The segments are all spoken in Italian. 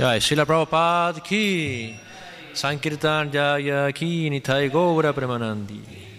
Jai Srila Prabhupada ki, Sankirtan Jaya ki, Nitai Gaura Premanandi.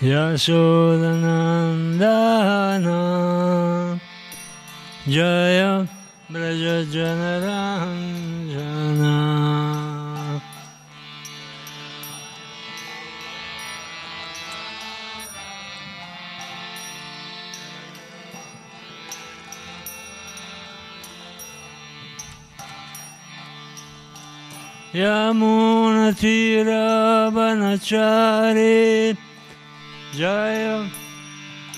Yashodanandana nanda, Braja Janaranjana. Yamunatira Jaya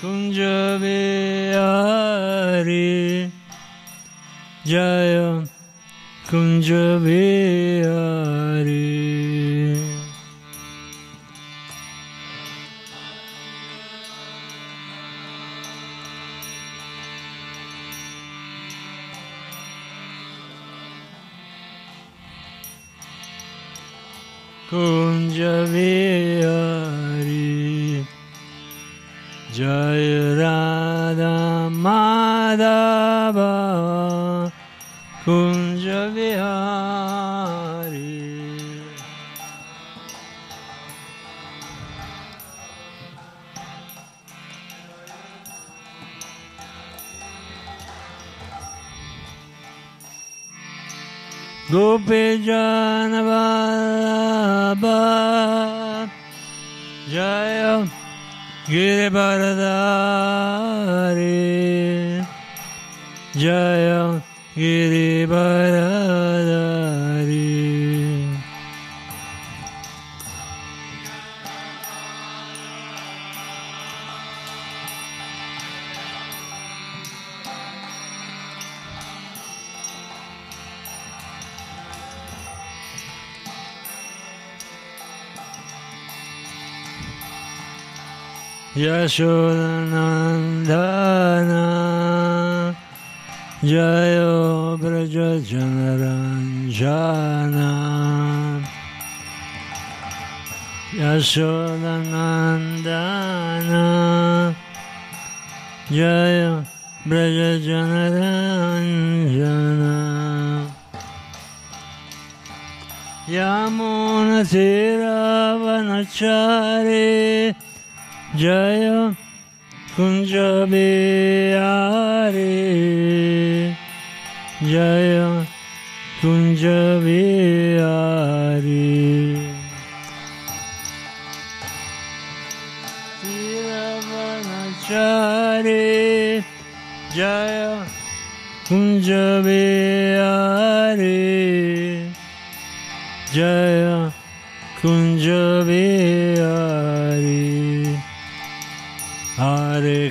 Kunja Vihari Jaya Kunja Vihari Yashodanandana Jayo Braja Janaranjana Yashodanandana Jayo Braja Janaranjana Yamuna Tiravanachari Jaya Kunja Bihari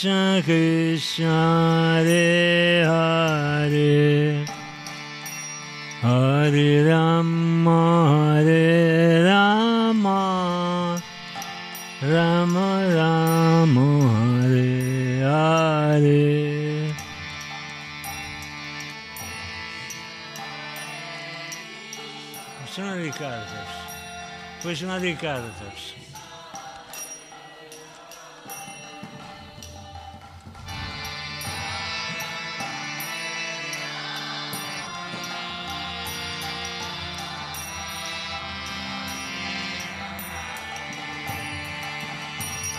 Krishna Krishna, Hare Hare, Hare Rama, Hare Rama, Rama Rama, Hare Hare. Sono Riccardo. Poi sono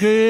que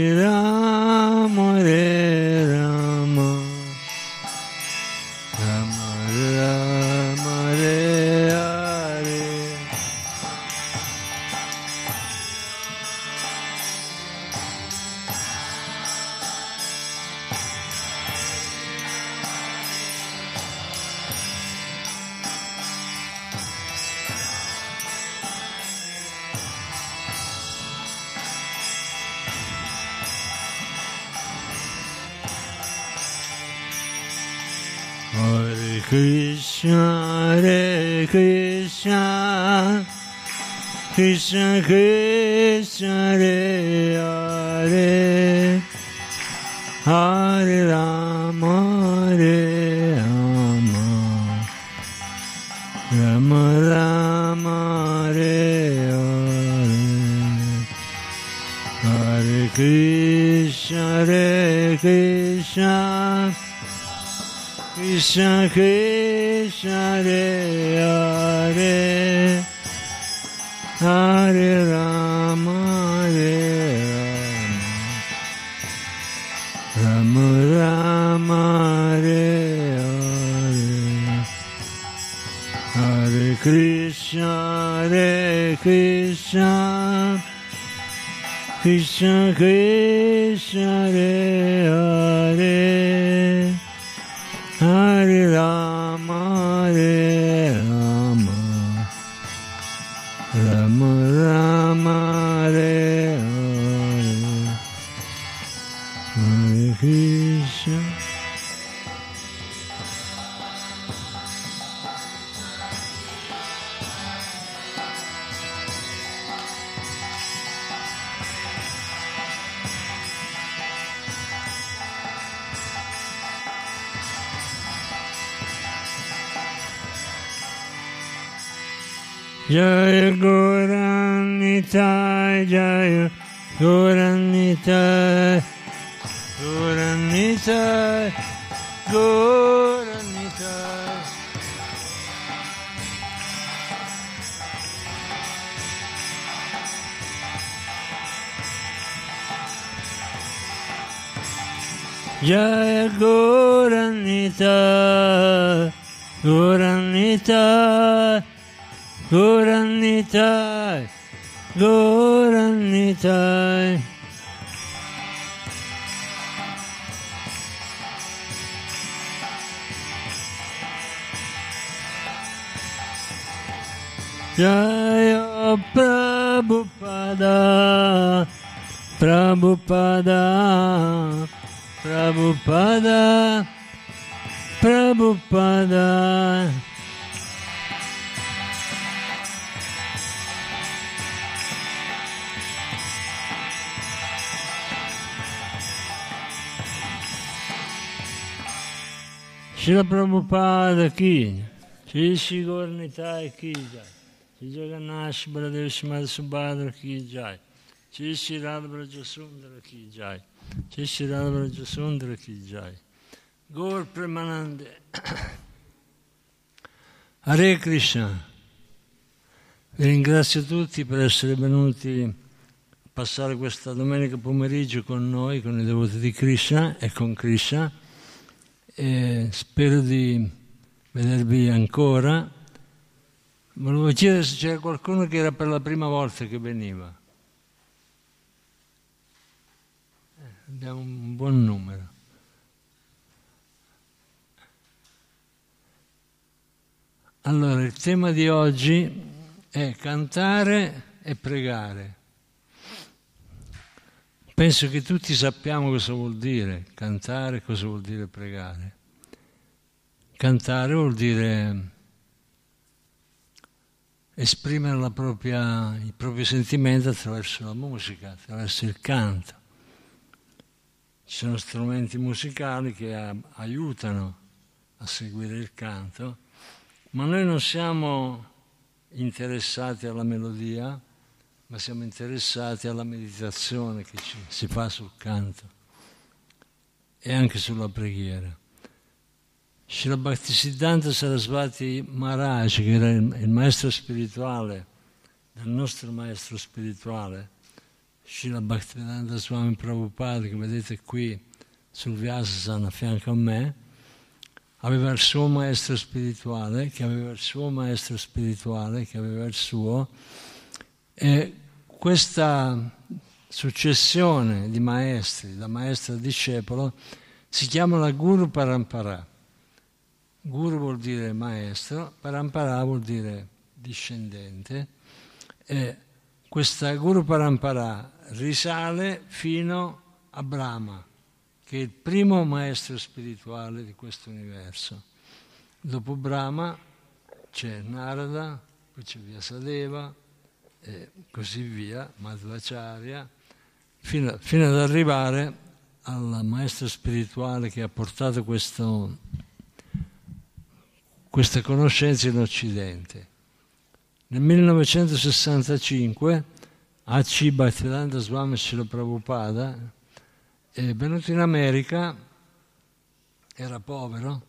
Jai Guranita, Jai Guranita, Guranita, Guranita. Jai Guranita, Guranita. Srila Prabhupada ki, Shri Shri Gornitai ki jai, Shri Jagannath Baladev Srimad Subhadra ki jai, Shri Shri Radha Sundara ki jai, Shri Shri Radha Sundara ki jai. Gaur Premanande. Hare Krishna. Vi ringrazio tutti per essere venuti a passare questa domenica pomeriggio con noi, con i devoti di Krishna e con Krishna. E spero di vedervi ancora. Volevo chiedere se c'era qualcuno che era per la prima volta che veniva. Eh, abbiamo un buon numero. Allora, il tema di oggi è cantare e pregare. Penso che tutti sappiamo cosa vuol dire cantare, cosa vuol dire pregare. Cantare vuol dire esprimere propria, i propri sentimenti attraverso la musica, attraverso il canto. Ci sono strumenti musicali che a, aiutano a seguire il canto ma noi non siamo interessati alla melodia, ma siamo interessati alla meditazione che ci, si fa sul canto e anche sulla preghiera. Srila Bhaktisiddhanta Sarasvati Maharaj, che era il, il maestro spirituale del nostro maestro spirituale, Srila Bhaktivedanta Swami Prabhupada, che vedete qui sul Vyasasana a fianco a me, aveva il suo maestro spirituale, che aveva il suo maestro spirituale, che aveva il suo, e questa successione di maestri, da maestro a discepolo, si chiama la Guru Parampara. Guru vuol dire maestro, Parampara vuol dire discendente, e questa Guru Parampara risale fino a Brahma che è il primo maestro spirituale di questo universo. Dopo Brahma c'è Narada, poi c'è Vyasadeva e così via, Madhvacharya, fino, fino ad arrivare al maestro spirituale che ha portato questo, questa conoscenza in Occidente. Nel 1965 A.C. Bhaktivedanta Swami Srila Prabhupada è venuto in America, era povero,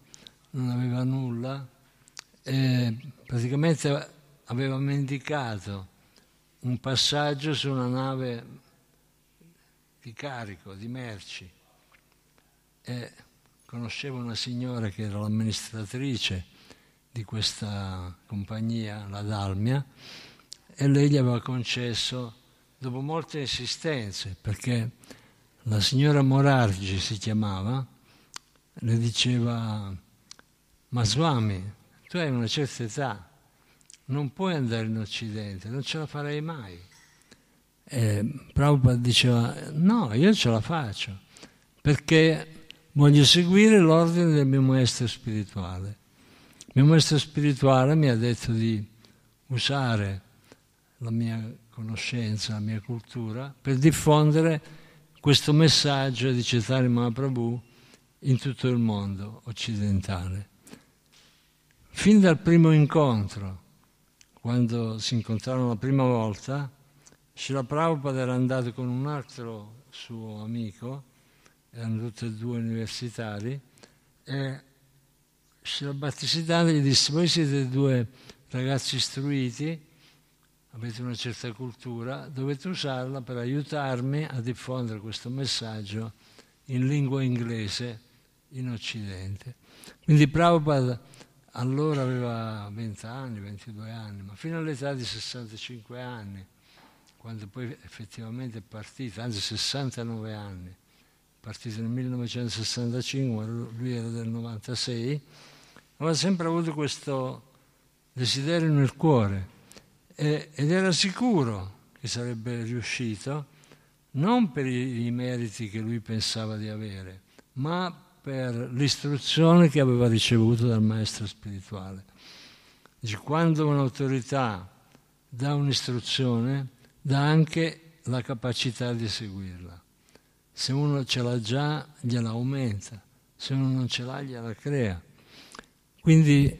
non aveva nulla, e praticamente aveva mendicato un passaggio su una nave di carico, di merci. E conosceva una signora che era l'amministratrice di questa compagnia, la Dalmia, e lei gli aveva concesso, dopo molte insistenze, perché la signora Morargi si chiamava, le diceva, ma Swami, tu hai una certa età, non puoi andare in Occidente, non ce la farei mai. E Prabhupada diceva, no, io ce la faccio, perché voglio seguire l'ordine del mio maestro spirituale. Il mio maestro spirituale mi ha detto di usare la mia conoscenza, la mia cultura, per diffondere questo messaggio di Chaitanya Mahaprabhu in tutto il mondo occidentale. Fin dal primo incontro, quando si incontrarono la prima volta, Srila Prabhupada era andato con un altro suo amico, erano tutti e due universitari, e Srila Bhattisiddhanta gli disse, voi siete due ragazzi istruiti, avete una certa cultura, dovete usarla per aiutarmi a diffondere questo messaggio in lingua inglese in Occidente. Quindi Prabhupada allora aveva 20 anni, 22 anni, ma fino all'età di 65 anni, quando poi effettivamente è partito, anzi 69 anni, partito nel 1965, lui era del 96, aveva sempre avuto questo desiderio nel cuore ed era sicuro che sarebbe riuscito, non per i meriti che lui pensava di avere, ma per l'istruzione che aveva ricevuto dal maestro spirituale. Quando un'autorità dà un'istruzione, dà anche la capacità di seguirla. Se uno ce l'ha già, gliela aumenta, se uno non ce l'ha, gliela crea. Quindi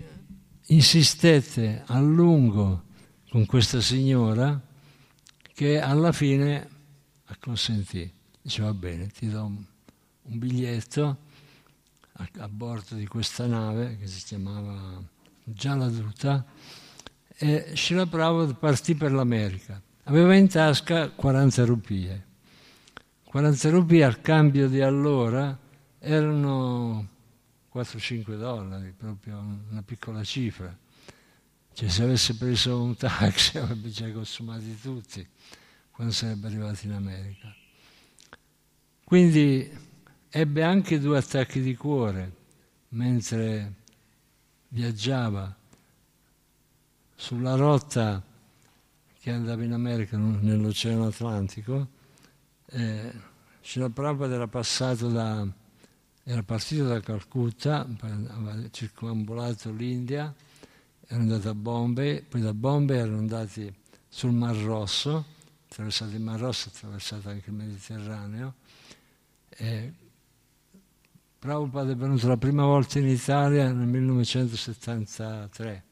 insistette a lungo con questa signora che alla fine acconsentì. Dice va bene, ti do un biglietto a, a, bordo di questa nave che si chiamava Jaladuta e Srila Prabhupada partì per l'America. Aveva in tasca 40 rupie. 40 rupie al cambio di allora erano 4-5 dollari, proprio una piccola cifra. Cioè, se avesse preso un taxi avrebbe già consumati tutti quando sarebbe arrivato in America. Quindi ebbe anche due attacchi di cuore mentre viaggiava sulla rotta che andava in America nell'Oceano Atlantico. Eh, Prabhupada era passato da, era partito da Calcutta, aveva circombolato l'India erano andati a Bombay, poi da Bombay erano andati sul Mar Rosso, attraversato il Mar Rosso, attraversato anche il Mediterraneo. E Prabhupada è venuto la prima volta in Italia nel 1973,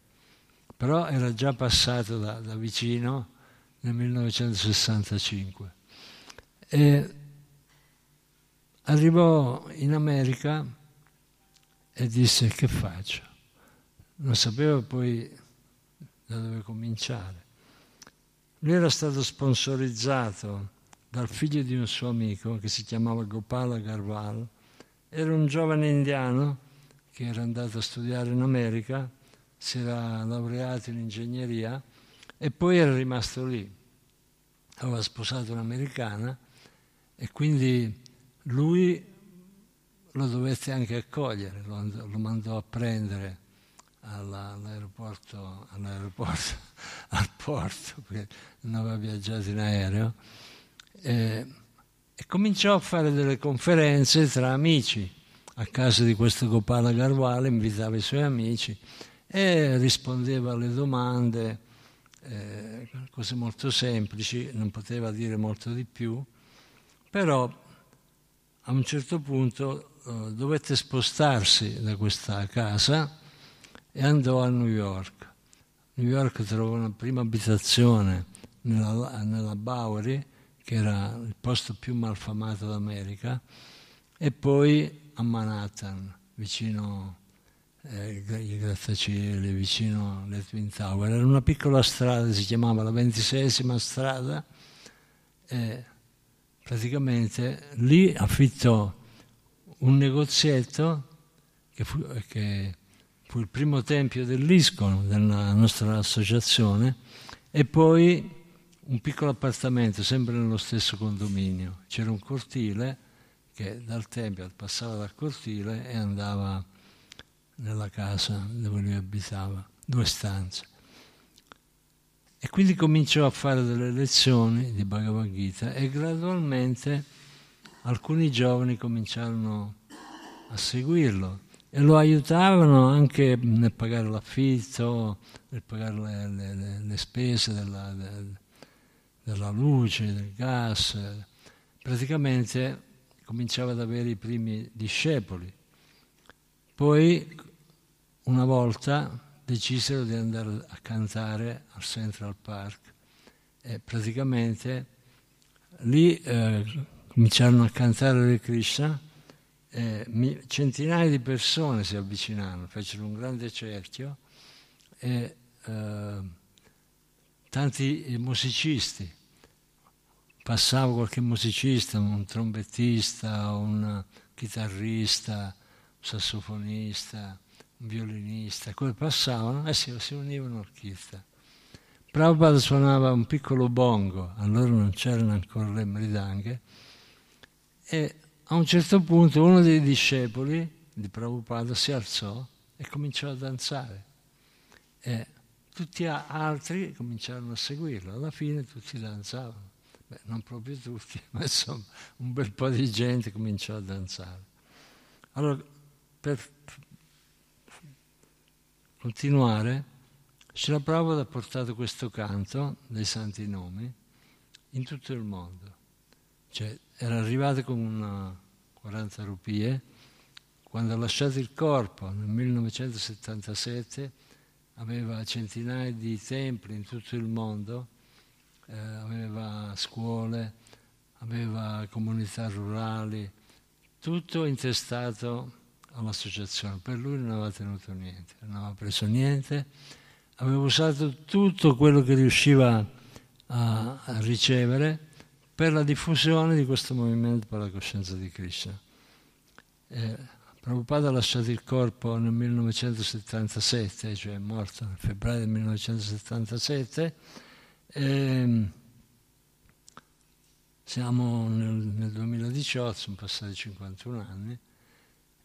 però era già passato da, da vicino nel 1965. E arrivò in America e disse che faccio? non sapeva poi da dove cominciare. Lui era stato sponsorizzato dal figlio di un suo amico che si chiamava Gopala Garwal, era un giovane indiano che era andato a studiare in America, si era laureato in ingegneria e poi era rimasto lì. Aveva sposato un'americana e quindi lui lo dovette anche accogliere, lo, lo mandò a prendere all'aeroporto, all'aeroporto, al porto, perché non aveva viaggiato in aereo, e, e, cominciò a fare delle conferenze tra amici a casa di questo Gopala Garwale, invitava i suoi amici e rispondeva alle domande, eh, cose molto semplici, non poteva dire molto di più, però a un certo punto eh, dovette spostarsi da questa casa e andò a New York. New York trovò una prima abitazione nella, nella Bowery, che era il posto più malfamato d'America, e poi a Manhattan, vicino eh, ai grattacieli, vicino alle Twin Tower. Era una piccola strada, si chiamava la ventisesima strada, e praticamente lì affittò un negozietto che, fu, che fu il primo tempio dell'ISCON, della nostra associazione, e poi un piccolo appartamento, sempre nello stesso condominio. C'era un cortile che dal tempio passava dal cortile e andava nella casa dove lui abitava, due stanze. E quindi cominciò a fare delle lezioni di Bhagavad Gita e gradualmente alcuni giovani cominciarono a seguirlo e lo aiutavano anche nel pagare l'affitto, nel pagare le, le, le spese della, de, della, luce, del gas. Praticamente cominciava ad avere i primi discepoli. Poi, una volta, decisero di andare a cantare al Central Park e praticamente lì eh, cominciarono a cantare Hare Krishna e centinaia di persone si avvicinarono, fecero un grande cerchio e eh, tanti musicisti. Passava qualche musicista, un trombettista, un chitarrista, un sassofonista, un violinista, come passavano e si, si univano all'orchestra. Prabhupada suonava un piccolo bongo, allora non c'erano ancora le meridanghe, e a un certo punto uno dei discepoli di Prabhupada si alzò e cominciò a danzare. E tutti altri cominciarono a seguirlo, alla fine tutti danzavano. Beh, non proprio tutti, ma insomma un bel po' di gente cominciò a danzare. Allora, per continuare, Srila Prabhupada ha portato questo canto dei santi nomi in tutto il mondo. Cioè, era arrivato con una 40 rupie, quando ha lasciato il corpo nel 1977 aveva centinaia di templi in tutto il mondo, eh, aveva scuole, aveva comunità rurali, tutto intestato all'associazione. Per lui non aveva tenuto niente, non aveva preso niente, aveva usato tutto quello che riusciva a, ricevere per la diffusione di questo movimento per la coscienza di Krishna. Eh, Prabhupada ha lasciato il corpo nel 1977, cioè è morto nel febbraio del 1977. E ehm, siamo nel, nel 2018, sono passati 51 anni,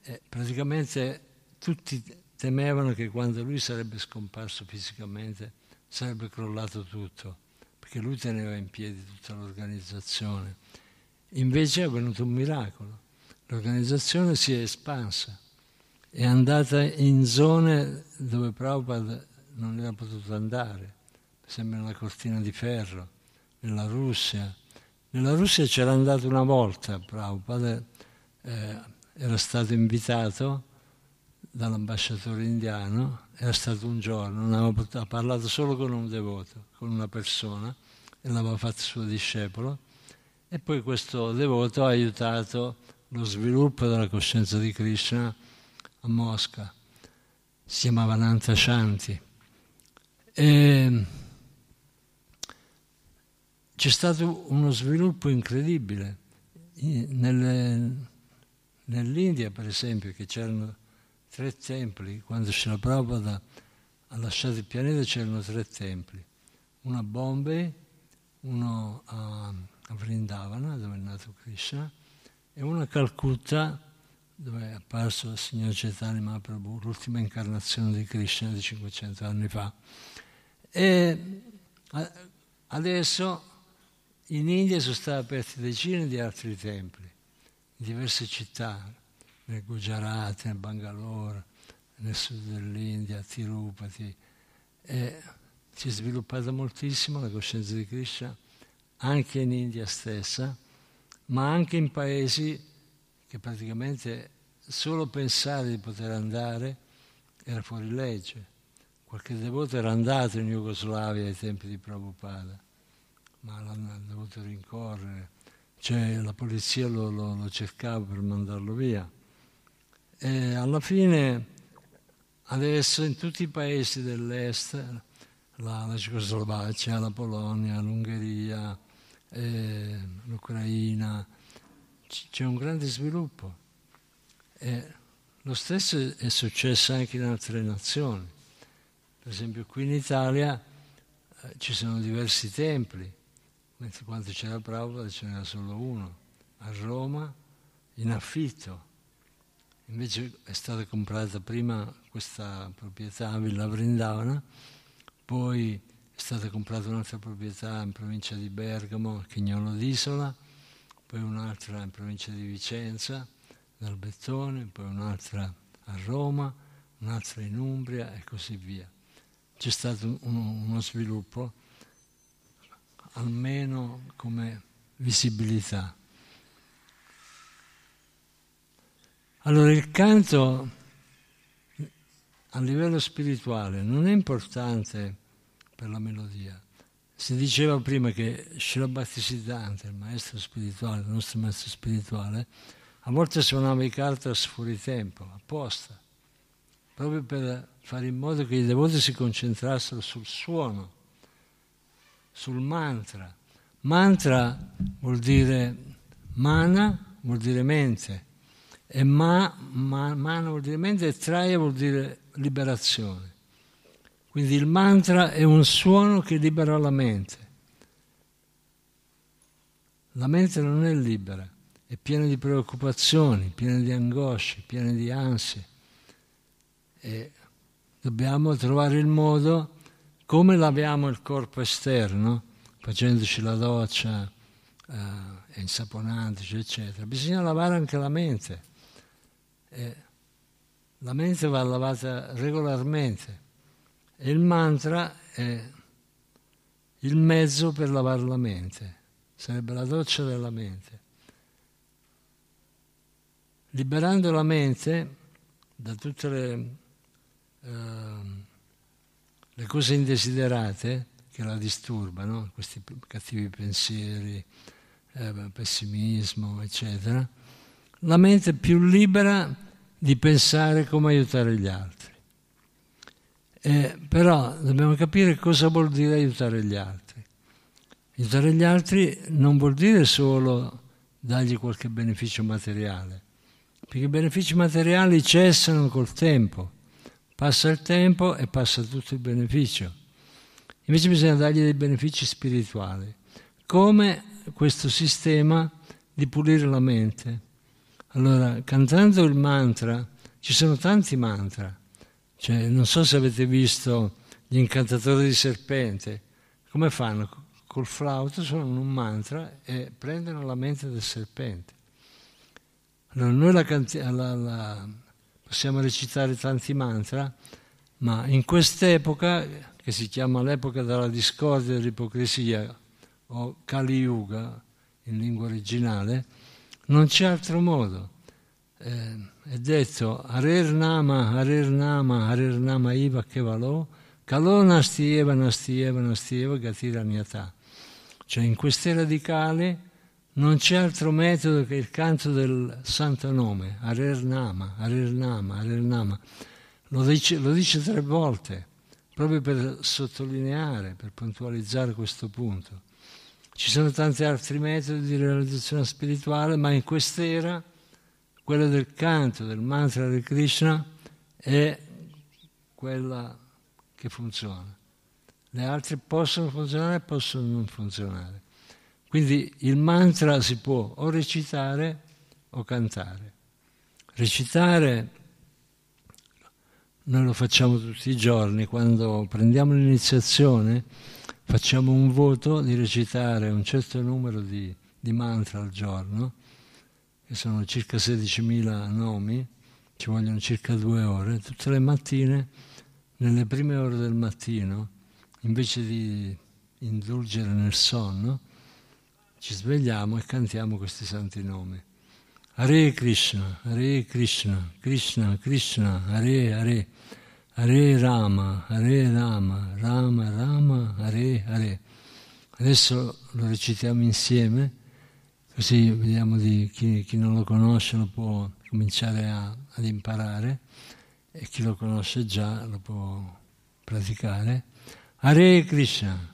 e praticamente tutti temevano che quando lui sarebbe scomparso fisicamente sarebbe crollato tutto, perché lui teneva in piedi tutta l'organizzazione. Invece è avvenuto un miracolo l'organizzazione si è espansa, è andata in zone dove Prabhupada non era potuto andare, esempio nella cortina di ferro, nella Russia. Nella Russia c'era andato una volta Prabhupada, eh, era stato invitato dall'ambasciatore indiano, era stato un giorno, potuto, ha parlato solo con un devoto, con una persona, e l'aveva fatto suo discepolo, e poi questo devoto ha aiutato lo sviluppo della coscienza di Krishna a Mosca. Si chiamava Nanta Shanti. C'è stato uno sviluppo incredibile. Nelle, nell'India, per esempio, che c'erano tre templi, quando Srila Prabhupada ha lasciato il pianeta c'erano tre templi, uno a Bombay, uno a, Vrindavana, dove è nato Krishna, e uno a Calcutta, dove è apparso il signor Chaitanya Mahaprabhu, l'ultima incarnazione di Krishna di 500 anni fa. E adesso in India sono stati aperti decine di altri templi, in diverse città, nel Gujarat, nel Bangalore, nel sud dell'India, a Tirupati. E si è sviluppata moltissimo la coscienza di Krishna, anche in India stessa ma anche in paesi che praticamente solo pensare di poter andare era fuori legge. Qualche devoto era andato in Jugoslavia ai tempi di Prabhupada, ma l'hanno dovuto rincorrere. Cioè la polizia lo, lo, lo cercava per mandarlo via. E alla fine, adesso in tutti i paesi dell'est, la, la Cecoslovacchia, la Polonia, l'Ungheria, eh, l'Ucraina, c'è un grande sviluppo. E lo stesso è successo anche in altre nazioni. Per esempio qui in Italia eh, ci sono diversi templi, mentre quando c'era Prabhupada ce n'era solo uno, a Roma in affitto. Invece è stata comprata prima questa proprietà a Villa Vrindavana, poi è stata comprata un'altra proprietà in provincia di Bergamo, a Chignolo d'Isola, poi un'altra in provincia di Vicenza, dal Bettone, poi un'altra a Roma, un'altra in Umbria e così via. C'è stato uno, uno sviluppo, almeno come visibilità. Allora il canto a livello spirituale non è importante per la melodia. Si diceva prima che Srila Bhaktisiddhanta, il maestro spirituale, il nostro maestro spirituale, a volte suonava i kartas fuori tempo, apposta, proprio per fare in modo che i devoti si concentrassero sul suono, sul mantra. Mantra vuol dire mana, vuol dire mente, e ma, ma, mana vuol dire mente e traya vuol dire liberazione. Quindi il mantra è un suono che libera la mente. La mente non è libera, è piena di preoccupazioni, piena di angosce, piena di ansie. E dobbiamo trovare il modo, come laviamo il corpo esterno, facendoci la doccia, eh, insaponandoci, eccetera, bisogna lavare anche la mente. E la mente va lavata regolarmente e il mantra è il mezzo per lavare la mente, sarebbe la doccia della mente. Liberando la mente da tutte le, uh, le cose indesiderate che la disturbano, questi cattivi pensieri, eh, pessimismo, eccetera, la mente è più libera di pensare come aiutare gli altri. Eh, però dobbiamo capire cosa vuol dire aiutare gli altri. Aiutare gli altri non vuol dire solo dargli qualche beneficio materiale, perché i benefici materiali cessano col tempo, passa il tempo e passa tutto il beneficio. Invece bisogna dargli dei benefici spirituali, come questo sistema di pulire la mente. Allora, cantando il mantra, ci sono tanti mantra, cioè, non so se avete visto gli incantatori di serpente, come fanno? Col flauto suonano un mantra e prendono la mente del serpente. Allora, noi la la, la, possiamo recitare tanti mantra, ma in quest'epoca, che si chiama l'epoca della discordia e dell'ipocrisia, o Kali Yuga in lingua originale, non c'è altro modo. Eh, è detto Harer Nama, Harer Nama, Harer Nama Iva Kevalo, Kalo Nastieva, Nastieva, Nastieva, Gatira Nyata. Cioè in queste radicali non c'è altro metodo che il canto del santo nome, Harer Nama, Harer Nama, Harer Nama. Lo dice, lo dice tre volte, proprio per sottolineare, per puntualizzare questo punto. Ci sono tanti altri metodi di realizzazione spirituale, ma in quest'era quella del canto, del mantra di Krishna, è quella che funziona. Le altre possono funzionare e possono non funzionare. Quindi il mantra si può o recitare o cantare. Recitare noi lo facciamo tutti i giorni, quando prendiamo l'iniziazione facciamo un voto di recitare un certo numero di, di mantra al giorno che sono circa 16.000 nomi, ci vogliono circa due ore, tutte le mattine, nelle prime ore del mattino, invece di indulgere nel sonno, ci svegliamo e cantiamo questi santi nomi. Hare Krishna, Hare Krishna, Krishna, Krishna, Hare Hare, Hare Rama, Hare Rama, Rama Rama, Hare Hare. Adesso lo recitiamo insieme Così vediamo di chi, chi non lo conosce lo può cominciare a, ad imparare e chi lo conosce già lo può praticare. Hare Krishna.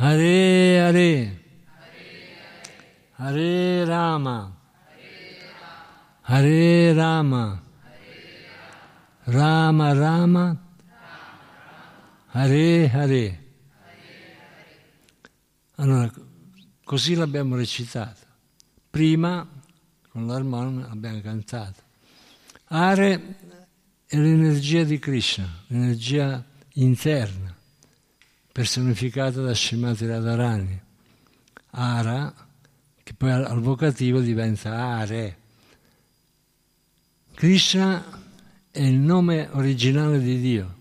Hare Hare, Hare Rama, Hare Rama, Rama Rama, Hare Hare. Allora, così l'abbiamo recitato. Prima con l'armonia abbiamo cantato. Are è l'energia di Krishna, l'energia interna, personificata da Srimati Radharani. Ara, che poi al vocativo diventa Are. Krishna è il nome originale di Dio.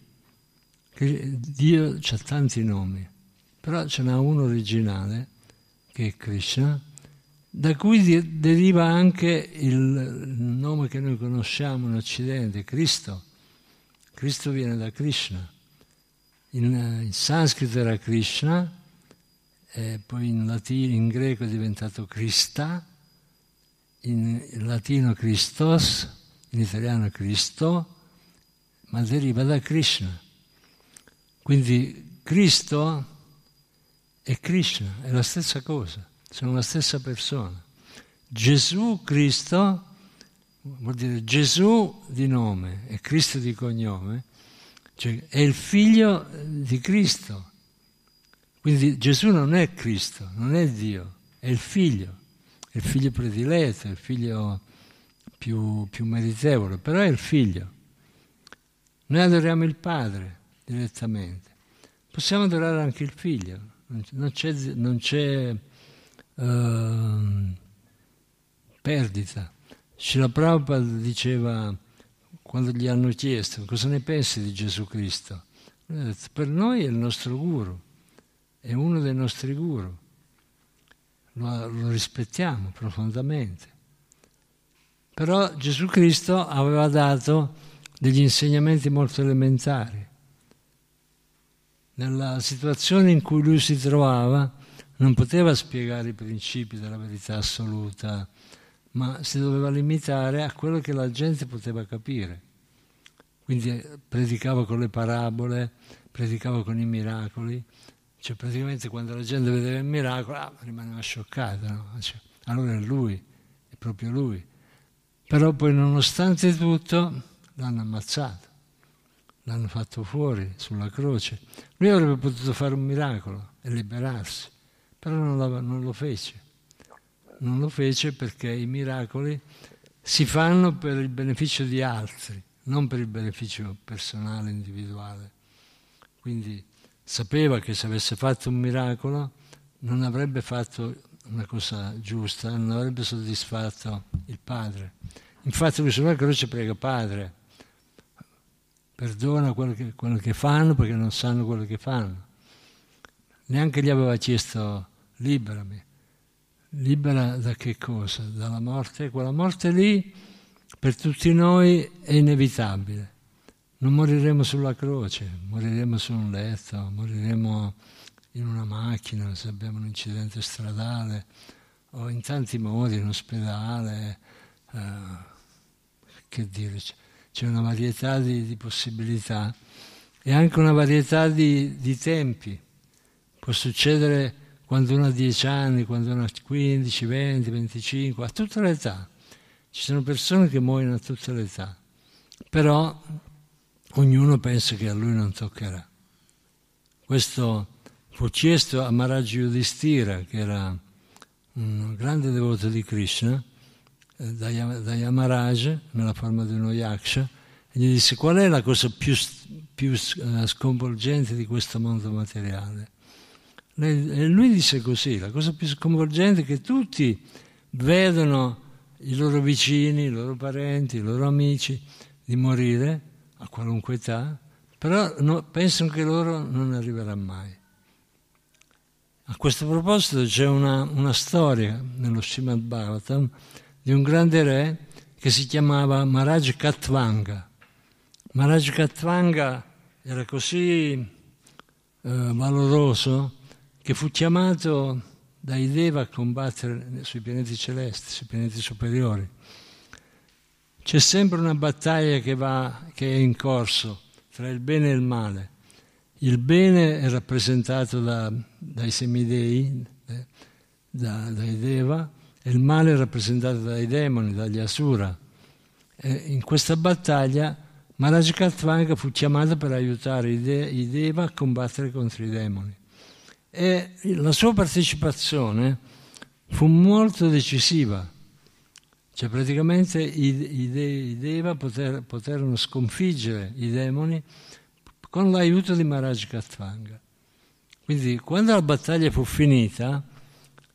Dio ha tanti nomi, però ce n'ha uno originale, che è Krishna, da cui deriva anche il nome che noi conosciamo in Occidente, Cristo. Cristo viene da Krishna. In, in sanscrito era Krishna, eh, poi in, latino, in greco è diventato Krista, in, in latino Christos, in italiano Cristo, ma deriva da Krishna. Quindi Cristo è Krishna, è la stessa cosa, sono la stessa persona. Gesù Cristo vuol dire Gesù di nome e Cristo di cognome, cioè è il figlio di Cristo. Quindi Gesù non è Cristo, non è Dio, è il figlio, è il figlio prediletto, è il figlio più, più meritevole, però è il figlio. Noi adoriamo il Padre direttamente, possiamo adorare anche il Figlio, non c'è, non c'è uh, perdita. Srila Prabhupada diceva, quando gli hanno chiesto cosa ne pensi di Gesù Cristo, detto, per noi è il nostro guru, è uno dei nostri guru, lo, lo rispettiamo profondamente. Però Gesù Cristo aveva dato degli insegnamenti molto elementari. Nella situazione in cui lui si trovava non poteva spiegare i principi della verità assoluta, ma si doveva limitare a quello che la gente poteva capire. Quindi eh, predicava con le parabole, predicava con i miracoli, cioè praticamente quando la gente vedeva il miracolo ah, rimaneva scioccata, no? cioè, allora è lui, è proprio lui. Però poi nonostante tutto l'hanno ammazzato, l'hanno fatto fuori sulla croce. Lui avrebbe potuto fare un miracolo e liberarsi, però non, non lo fece. Non lo fece perché i miracoli si fanno per il beneficio di altri, non per il beneficio personale, individuale. Quindi sapeva che se avesse fatto un miracolo non avrebbe fatto una cosa giusta, non avrebbe soddisfatto il Padre. Infatti lui sulla croce prega Padre, perdona quello che, quello che fanno perché non sanno quello che fanno. Neanche gli aveva chiesto liberami. Libera da che cosa? Dalla morte? Quella morte lì per tutti noi è inevitabile. Non moriremo sulla croce, moriremo su un letto, moriremo in una macchina se abbiamo un incidente stradale o in tanti modi, in ospedale, uh, che dire c'è una varietà di, di possibilità e anche una varietà di, di, tempi. Può succedere quando uno ha 10 anni, quando uno ha 15, 20, 25, a tutte le età. Ci sono persone che muoiono a tutte le età, però ognuno pensa che a lui non toccherà. Questo fu chiesto a Maharaj Yudhishthira, che era un grande devoto di Krishna, da, da Yamaraj nella forma di uno yaksha e gli disse qual è la cosa più, più uh, sconvolgente di questo mondo materiale. Lui disse così, la cosa più sconvolgente è che tutti vedono i loro vicini, i loro parenti, i loro amici di morire a qualunque età, però no, pensano che loro non arriverà mai. A questo proposito c'è una, una storia nello Srimad Bhagavatam di un grande re che si chiamava Maharaj Katvanga. Maharaj Katvanga era così eh, valoroso che fu chiamato dai Deva a combattere sui pianeti celesti, sui pianeti superiori. C'è sempre una battaglia che, va, che è in corso tra il bene e il male. Il bene è rappresentato da, dai semidei, eh, da, dai Deva, e il male è rappresentato dai demoni, dagli Asura. E in questa battaglia Maharaj Katvanga fu chiamato per aiutare i, de- i Deva a combattere contro i demoni. E la sua partecipazione fu molto decisiva. Cioè praticamente i, i, i Deva poter, poterono sconfiggere i demoni con l'aiuto di Maharaj Katvanga. Quindi quando la battaglia fu finita,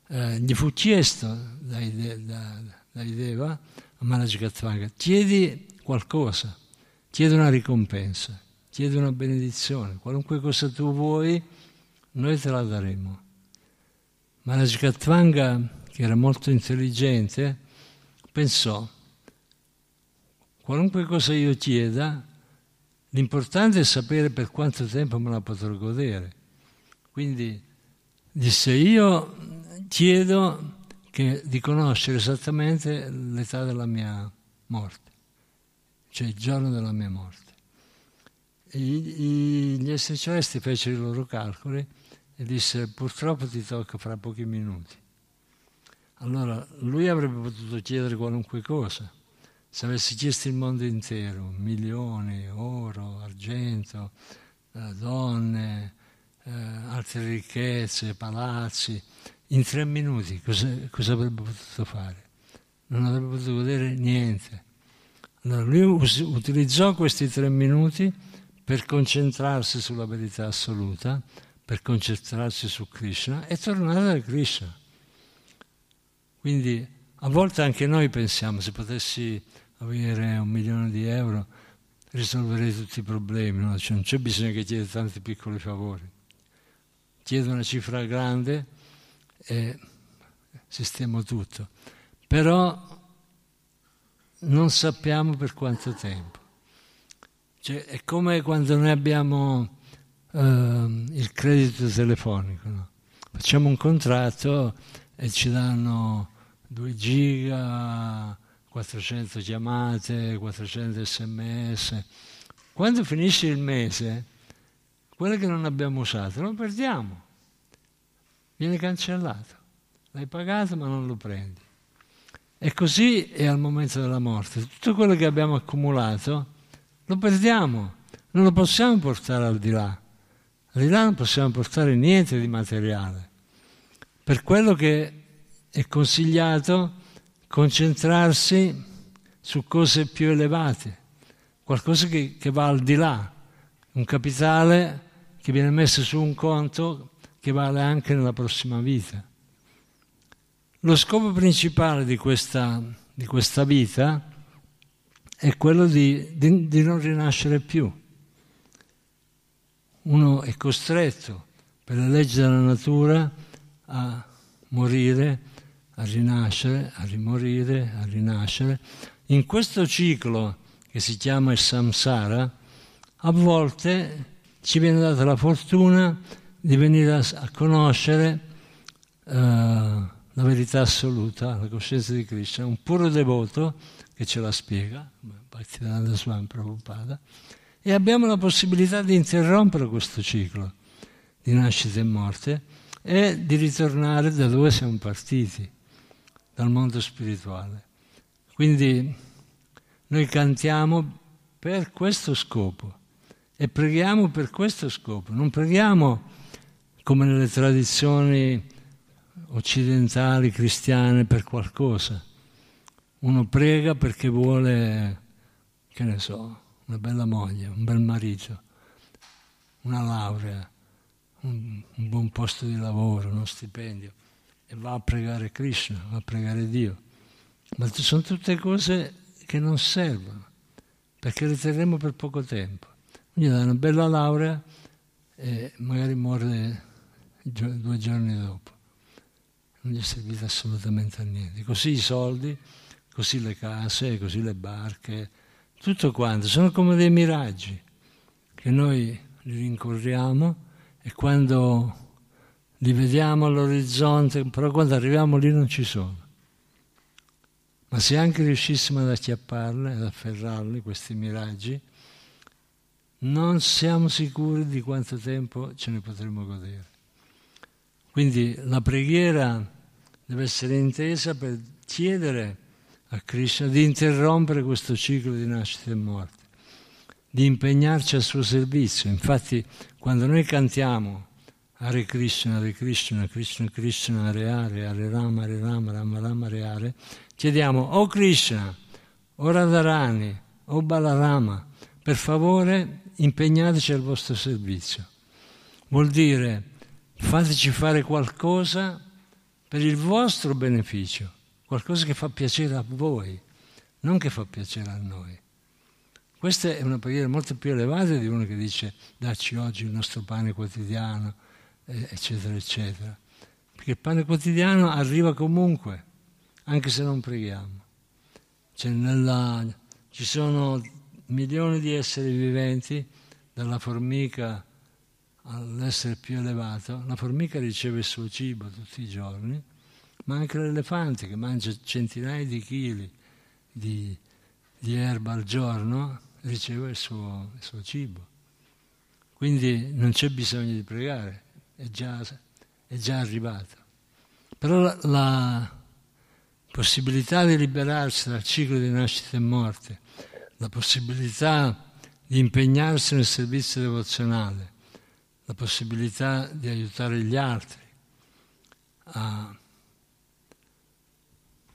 eh, gli fu chiesto dai, da, dai Deva a Maharaj Katvanga, chiedi qualcosa, chiedi una ricompensa, chiedi una benedizione, qualunque cosa tu vuoi, noi te la daremo. Maharaj Katvanga, che era molto intelligente, pensò, qualunque cosa io chieda, l'importante è sapere per quanto tempo me la potrò godere. Quindi disse, io chiedo che, di conoscere esattamente l'età della mia morte, cioè il giorno della mia morte. I, i, gli esseri celesti fecero i loro calcoli e disse, purtroppo ti tocca fra pochi minuti. Allora, lui avrebbe potuto chiedere qualunque cosa. Se avessi chiesto il mondo intero, milioni, oro, argento, eh, donne, eh, altre ricchezze, palazzi, in tre minuti cosa, cosa avrebbe potuto fare? Non avrebbe potuto vedere niente. Allora lui us- utilizzò questi tre minuti per concentrarsi sulla verità assoluta, per concentrarsi su Krishna e tornare da Krishna. Quindi a volte anche noi pensiamo, se potessi avere un milione di euro, risolverei tutti i problemi, no? cioè, non c'è bisogno che chieda tanti piccoli favori. Chiedo una cifra grande e sistemo tutto. Però non sappiamo per quanto tempo. Cioè, è come quando noi abbiamo uh, il credito telefonico. No? Facciamo un contratto e ci danno 2 giga, 400 chiamate, 400 sms. Quando finisce il mese, quello che non abbiamo usato lo perdiamo, viene cancellato. L'hai pagato ma non lo prendi. E così è al momento della morte. Tutto quello che abbiamo accumulato lo perdiamo, non lo possiamo portare al di là. Di là non possiamo portare niente di materiale. Per quello che è consigliato concentrarsi su cose più elevate, qualcosa che, che va al di là, un capitale che viene messo su un conto che vale anche nella prossima vita. Lo scopo principale di questa, di questa vita è quello di, di, di non rinascere più. Uno è costretto per le leggi della natura a morire a rinascere, a rimorire, a rinascere. In questo ciclo che si chiama il samsara, a volte ci viene data la fortuna di venire a, conoscere uh, la verità assoluta, la coscienza di Krishna, un puro devoto che ce la spiega, Bhaktivedanta Swami Prabhupada, e abbiamo la possibilità di interrompere questo ciclo di nascita e morte e di ritornare da dove siamo partiti dal mondo spirituale. Quindi noi cantiamo per questo scopo e preghiamo per questo scopo, non preghiamo come nelle tradizioni occidentali cristiane per qualcosa. Uno prega perché vuole, che ne so, una bella moglie, un bel marito, una laurea, un, un buon posto di lavoro, uno stipendio e va a pregare Krishna, va a pregare Dio. Ma sono tutte cose che non servono, perché le terremo per poco tempo. Gli dà una bella laurea e magari muore due giorni dopo. Non gli è servito assolutamente a niente. Così i soldi, così le case, così le barche, tutto quanto, sono come dei miraggi che noi li rincorriamo e quando li vediamo all'orizzonte, però quando arriviamo lì non ci sono. Ma se anche riuscissimo ad acchiapparli, ad afferrarli, questi miraggi, non siamo sicuri di quanto tempo ce ne potremo godere. Quindi la preghiera deve essere intesa per chiedere a Krishna di interrompere questo ciclo di nascita e morte, di impegnarci al suo servizio. Infatti quando noi cantiamo Hare Krishna, Hare Krishna, Krishna Krishna, Hare Hare, Hare Rama, Hare Rama, Rama Rama, Hare Hare, chiediamo o Krishna, o Radharani, o Balarama, per favore impegnateci al vostro servizio. Vuol dire fateci fare qualcosa per il vostro beneficio, qualcosa che fa piacere a voi, non che fa piacere a noi. Questa è una preghiera molto più elevata di uno che dice dacci oggi il nostro pane quotidiano, eccetera, eccetera. Perché il pane quotidiano arriva comunque, anche se non preghiamo. Cioè nella, ci sono milioni di esseri viventi, dalla formica all'essere più elevato, la formica riceve il suo cibo tutti i giorni, ma anche l'elefante che mangia centinaia di chili di, di erba al giorno riceve il suo, il suo, cibo. Quindi non c'è bisogno di pregare, è già, è già arrivato. Però la, la possibilità di liberarsi dal ciclo di nascita e morte, la possibilità di impegnarsi nel servizio devozionale, la possibilità di aiutare gli altri a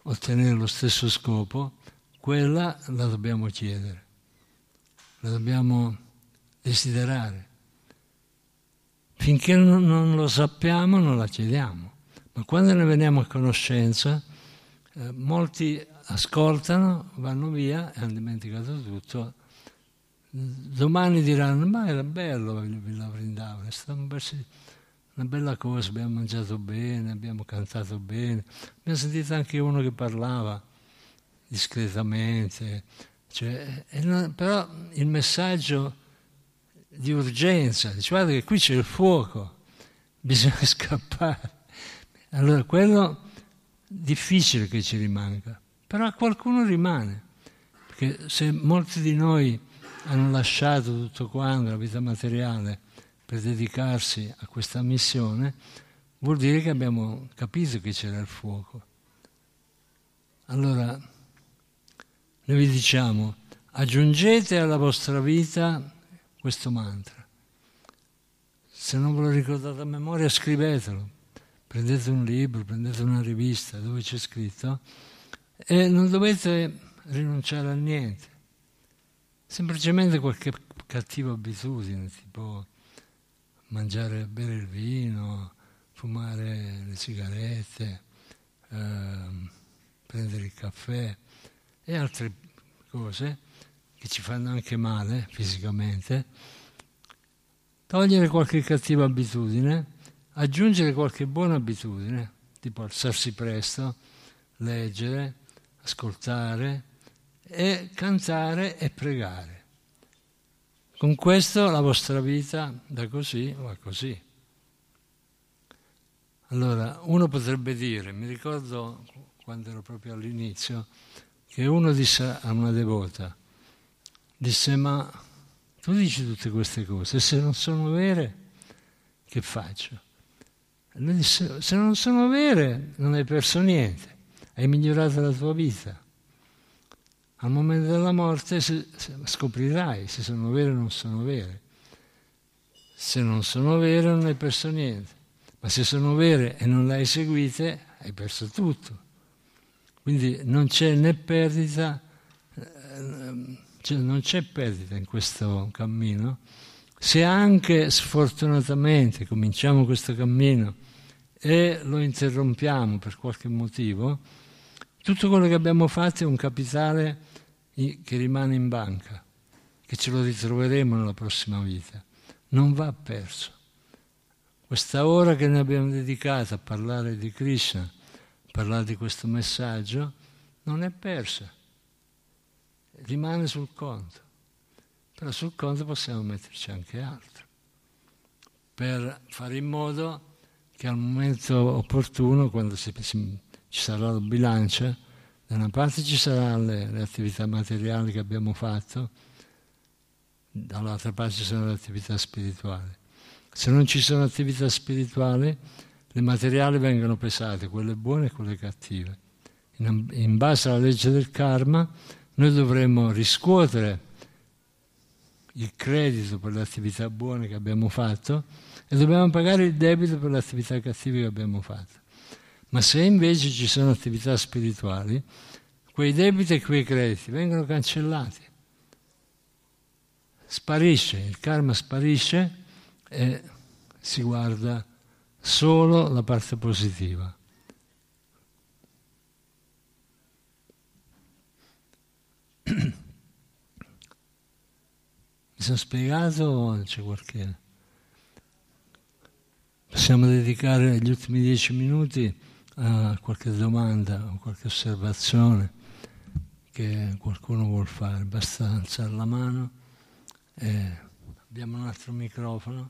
ottenere lo stesso scopo, quella la dobbiamo chiedere, la dobbiamo desiderare. Finché non, lo sappiamo non la chiediamo, ma quando ne veniamo a conoscenza, eh, molti ascoltano, vanno via e hanno dimenticato tutto domani diranno ma era bello Villa Vrindavana, è stata una bella cosa, abbiamo mangiato bene, abbiamo cantato bene, abbiamo sentito anche uno che parlava discretamente, cioè, non, però il messaggio di urgenza, dice guarda che qui c'è il fuoco, bisogna scappare. Allora quello difficile che ci rimanga, però a qualcuno rimane, perché se molti di noi hanno lasciato tutto quanto, la vita materiale, per dedicarsi a questa missione, vuol dire che abbiamo capito che c'era il fuoco. Allora, noi vi diciamo, aggiungete alla vostra vita questo mantra. Se non ve lo ricordate a memoria, scrivetelo. Prendete un libro, prendete una rivista dove c'è scritto e non dovete rinunciare a niente semplicemente qualche cattiva abitudine, tipo mangiare, bere il vino, fumare le sigarette, eh, prendere il caffè e altre cose che ci fanno anche male fisicamente, togliere qualche cattiva abitudine, aggiungere qualche buona abitudine, tipo alzarsi presto, leggere, ascoltare, e cantare e pregare. Con questo la vostra vita da così va così. Allora, uno potrebbe dire, mi ricordo quando ero proprio all'inizio, che uno disse a una devota, disse ma tu dici tutte queste cose, se non sono vere, che faccio? E lui disse, se non sono vere non hai perso niente, hai migliorato la tua vita al momento della morte scoprirai se sono vere o non sono vere. Se non sono vere non hai perso niente, ma se sono vere e non le hai seguite hai perso tutto. Quindi non c'è né perdita, eh, cioè non c'è perdita in questo cammino. Se anche sfortunatamente cominciamo questo cammino e lo interrompiamo per qualche motivo, tutto quello che abbiamo fatto è un capitale che rimane in banca, che ce lo ritroveremo nella prossima vita. Non va perso. Questa ora che noi abbiamo dedicato a parlare di Krishna, a parlare di questo messaggio, non è persa. Rimane sul conto. Però sul conto possiamo metterci anche altro, per fare in modo che al momento opportuno, quando ci sarà la bilancia, da una parte ci saranno le, le, attività materiali che abbiamo fatto, dall'altra parte ci sono le attività spirituali. Se non ci sono attività spirituali, le materiali vengono pesate, quelle buone e quelle cattive. In, in base alla legge del karma, noi dovremmo riscuotere il credito per le attività buone che abbiamo fatto e dobbiamo pagare il debito per le attività cattive che abbiamo fatto. Ma se invece ci sono attività spirituali, quei debiti e quei crediti vengono cancellati. Sparisce, il karma sparisce e si guarda solo la parte positiva. Mi sono spiegato o c'è qualche... Possiamo dedicare gli ultimi dieci minuti a qualche domanda o qualche osservazione che qualcuno vuol fare. Basta alzare la mano. E abbiamo un altro microfono.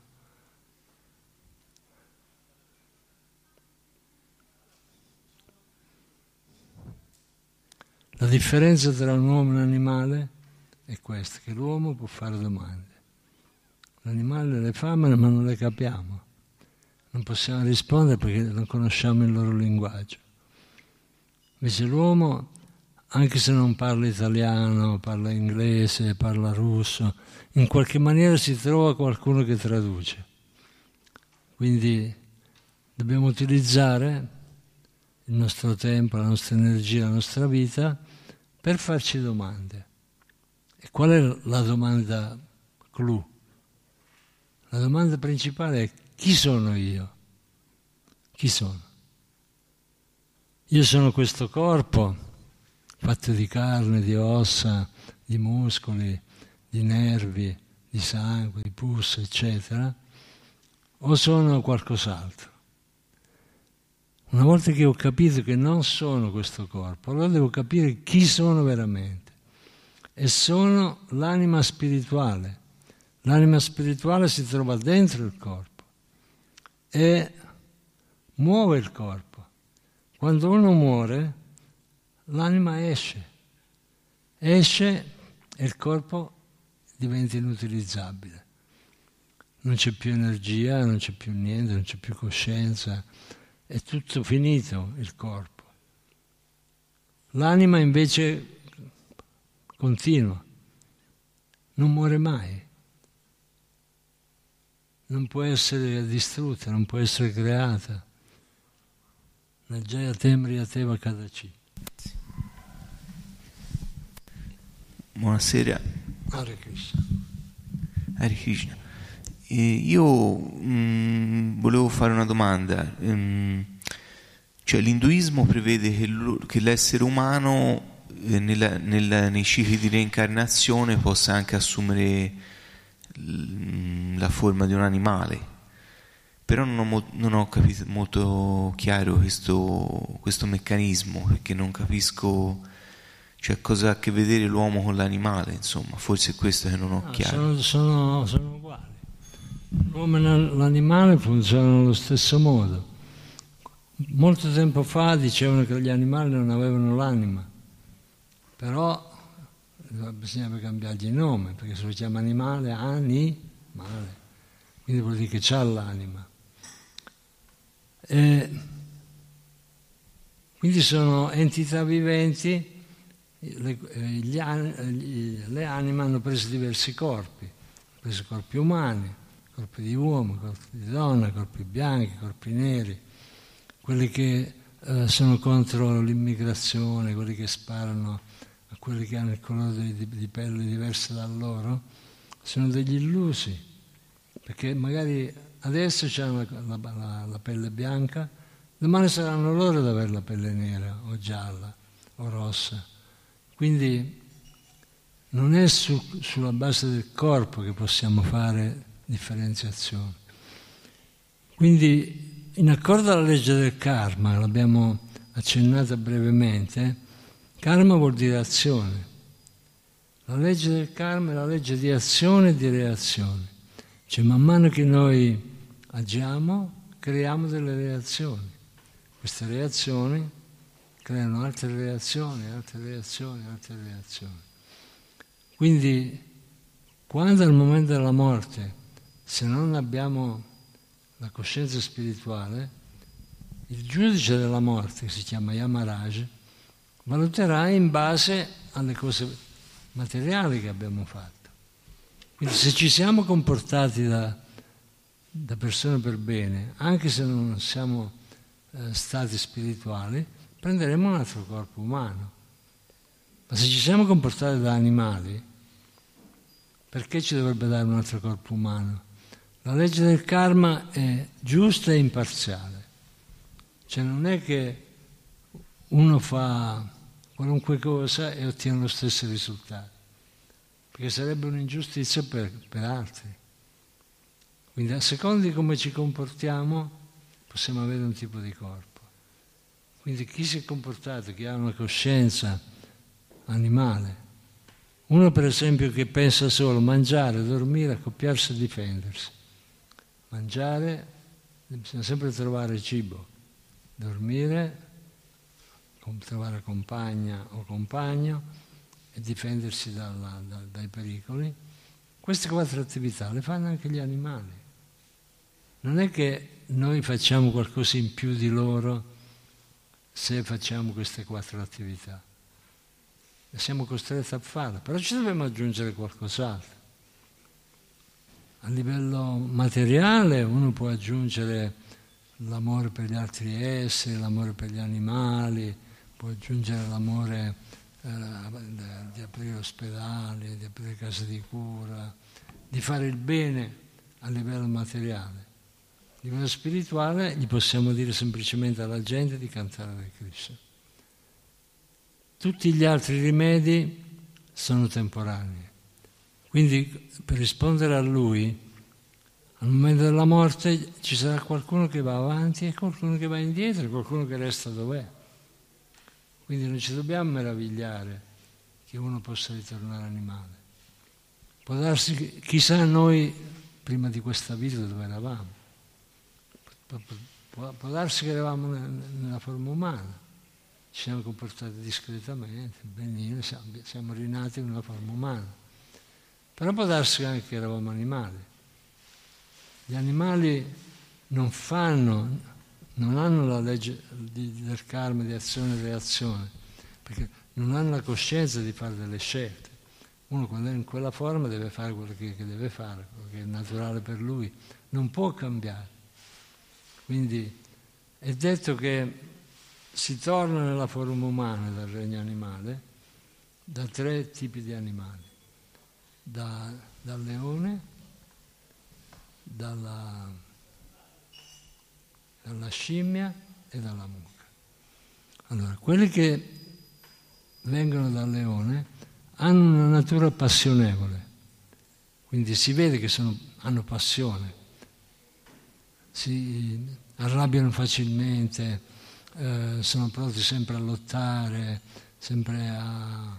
La differenza tra un uomo e un animale è questa, che l'uomo può fare domande. L'animale le fa ma non le capiamo. Non possiamo rispondere perché non conosciamo il loro linguaggio. Invece l'uomo, anche se non parla italiano, parla inglese, parla russo, in qualche maniera si trova qualcuno che traduce. Quindi dobbiamo utilizzare il nostro tempo, la nostra energia, la nostra vita per farci domande. E qual è la domanda clou? La domanda principale è chi sono io? Chi sono? Io sono questo corpo fatto di carne, di ossa, di muscoli, di nervi, di sangue, di pus, eccetera, o sono qualcos'altro? Una volta che ho capito che non sono questo corpo, allora devo capire chi sono veramente. E sono l'anima spirituale. L'anima spirituale si trova dentro il corpo e muove il corpo. Quando uno muore, l'anima esce. Esce e il corpo diventa inutilizzabile. Non c'è più energia, non c'è più niente, non c'è più coscienza è tutto finito il corpo. L'anima invece continua, non muore mai, non può essere distrutta, non può essere creata. Najaya Temri Ateva Kadaci. Buonasera. Hare Krishna. Hare Krishna. Eh, io mh, mm, volevo fare una domanda. Um, cioè, l'induismo prevede che, che l'essere umano eh, nella, nella, nei cicli di reincarnazione possa anche assumere la forma di un animale. Però non ho, non ho capito molto chiaro questo, questo, meccanismo, perché non capisco cioè, cosa ha a che vedere l'uomo con l'animale, insomma, forse è questo che non ho no, chiaro. Sono, sono, sono uguali. L'uomo e l'animale funzionano allo stesso modo. Molto tempo fa dicevano che gli animali non avevano l'anima, però bisognava cambiargli il nome, perché se lo chiama animale, animale, quindi vuol dire che ha l'anima. E quindi sono entità viventi, le, gli, le anime hanno preso diversi corpi, hanno preso corpi umani, corpi di uomo, corpi di donna, corpi bianchi, corpi neri, quelli che eh, sono contro l'immigrazione, quelli che sparano quelli che hanno il colore di, di pelle diverso da loro, sono degli illusi, perché magari adesso hanno la, la, la pelle bianca, domani saranno loro ad avere la pelle nera o gialla o rossa. Quindi non è su, sulla base del corpo che possiamo fare differenziazione. Quindi, in accordo alla legge del karma, l'abbiamo accennata brevemente, karma vuol dire azione. La legge del karma è la legge di azione e di reazione. Cioè, man mano che noi agiamo, creiamo delle reazioni. Queste reazioni creano altre reazioni, altre reazioni, altre reazioni. Quindi, quando al momento della morte se non abbiamo la coscienza spirituale, il giudice della morte, che si chiama Yamaraj, valuterà in base alle cose materiali che abbiamo fatto. Quindi se ci siamo comportati da, da persone per bene, anche se non siamo eh, stati spirituali, prenderemo un altro corpo umano. Ma se ci siamo comportati da animali, perché ci dovrebbe dare un altro corpo umano? La legge del karma è giusta e imparziale. Cioè non è che uno fa qualunque cosa e ottiene lo stesso risultato, perché sarebbe un'ingiustizia per, per altri. Quindi a seconda di come ci comportiamo possiamo avere un tipo di corpo. Quindi chi si è comportato, chi ha una coscienza animale, uno per esempio che pensa solo mangiare, dormire, accoppiarsi e difendersi. Mangiare, bisogna sempre trovare cibo, dormire, trovare compagna o compagno e difendersi dalla, da, dai pericoli. Queste quattro attività le fanno anche gli animali. Non è che noi facciamo qualcosa in più di loro se facciamo queste quattro attività. E siamo costretti a farle, però ci dobbiamo aggiungere qualcos'altro. A livello materiale uno può aggiungere l'amore per gli altri esseri, l'amore per gli animali, può aggiungere l'amore eh, di aprire ospedali, di aprire case di cura, di fare il bene a livello materiale. A livello spirituale gli possiamo dire semplicemente alla gente di cantare le Krishna. Tutti gli altri rimedi sono temporanei. Quindi per rispondere a lui al momento della morte ci sarà qualcuno che va avanti e qualcuno che va indietro qualcuno che resta dov'è. Quindi non ci dobbiamo meravigliare che uno possa ritornare animale. Può darsi che chissà noi prima di questa vita dove eravamo. Può, può darsi che eravamo nella forma umana, ci siamo comportati discretamente, benissimo, siamo, siamo rinati in una forma umana. Però può darsi anche che eravamo animali. Gli animali non fanno, non hanno la legge del karma di azione e reazione, perché non hanno la coscienza di fare delle scelte. Uno quando è in quella forma deve fare quello che, che deve fare, quello che è naturale per lui, non può cambiare. Quindi è detto che si torna nella forma umana dal regno animale da tre tipi di animali, da, dal leone, dalla, dalla scimmia e dalla mucca. Allora, quelli che vengono dal leone hanno una natura passionevole, quindi si vede che sono, hanno passione, si arrabbiano facilmente, eh, sono pronti sempre a lottare, sempre a,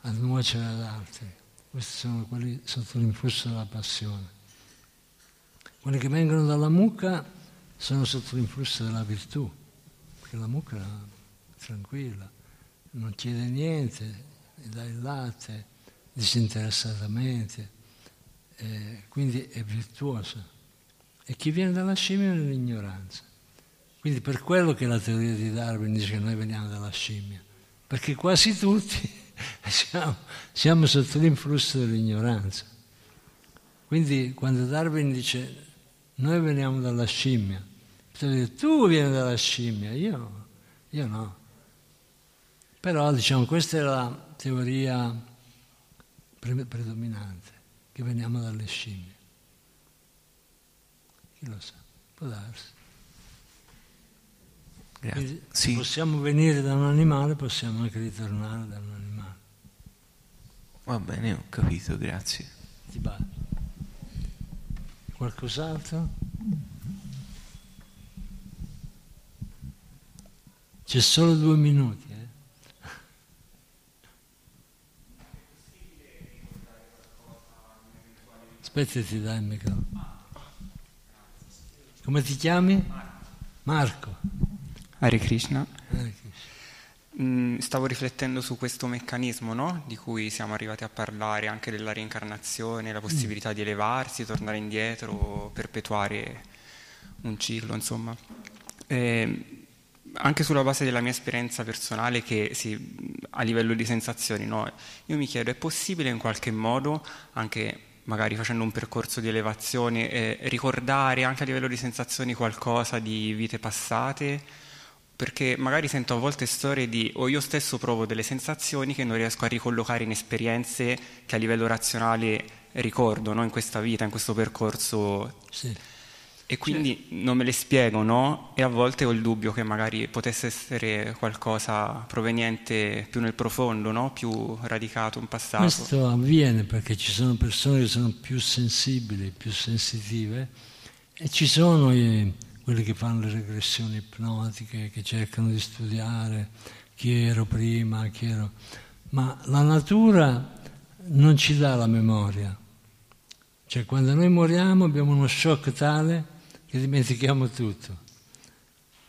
a nuocere ad altri. Questi sono quelli sotto l'influsso della passione. Quelli che vengono dalla mucca sono sotto l'influsso della virtù, perché la mucca è tranquilla, non chiede niente, dà il latte disinteressatamente, eh, quindi è virtuosa. E chi viene dalla scimmia è l'ignoranza. Quindi per quello che la teoria di Darwin dice che noi veniamo dalla scimmia, perché quasi tutti siamo, siamo sotto l'influsso dell'ignoranza. Quindi quando Darwin dice noi veniamo dalla scimmia. Tu vieni dalla scimmia, io, io no. Però diciamo questa è la teoria predominante, che veniamo dalle scimmie. Chi lo sa? Può darsi. Quindi, sì. Possiamo venire da un animale, possiamo anche ritornare da un animale. Va bene, ho capito, grazie. Ti batte. Qualcos'altro? C'è solo due minuti. Eh? Aspetta, ti dai il microfono. Come ti chiami? Marco. Hare Krishna. Hare Krishna. Mm, stavo riflettendo su questo meccanismo no? di cui siamo arrivati a parlare, anche della reincarnazione, la possibilità mm. di elevarsi, tornare indietro, perpetuare un ciclo, insomma. E anche sulla base della mia esperienza personale, che sì, a livello di sensazioni, no? io mi chiedo, è possibile in qualche modo, anche magari facendo un percorso di elevazione, eh, ricordare anche a livello di sensazioni qualcosa di vite passate? perché magari sento a volte storie di o io stesso provo delle sensazioni che non riesco a ricollocare in esperienze che a livello razionale ricordo no? in questa vita, in questo percorso. Sì. E quindi sì. non me le spiego, no? E a volte ho il dubbio che magari potesse essere qualcosa proveniente più nel profondo, no? Più radicato in passato. Questo avviene perché ci sono persone che sono più sensibili, più sensitive e ci sono i quelli che fanno le regressioni ipnotiche, che cercano di studiare chi ero prima, chi ero... Ma la natura non ci dà la memoria. Cioè quando noi moriamo abbiamo uno shock tale che dimentichiamo tutto.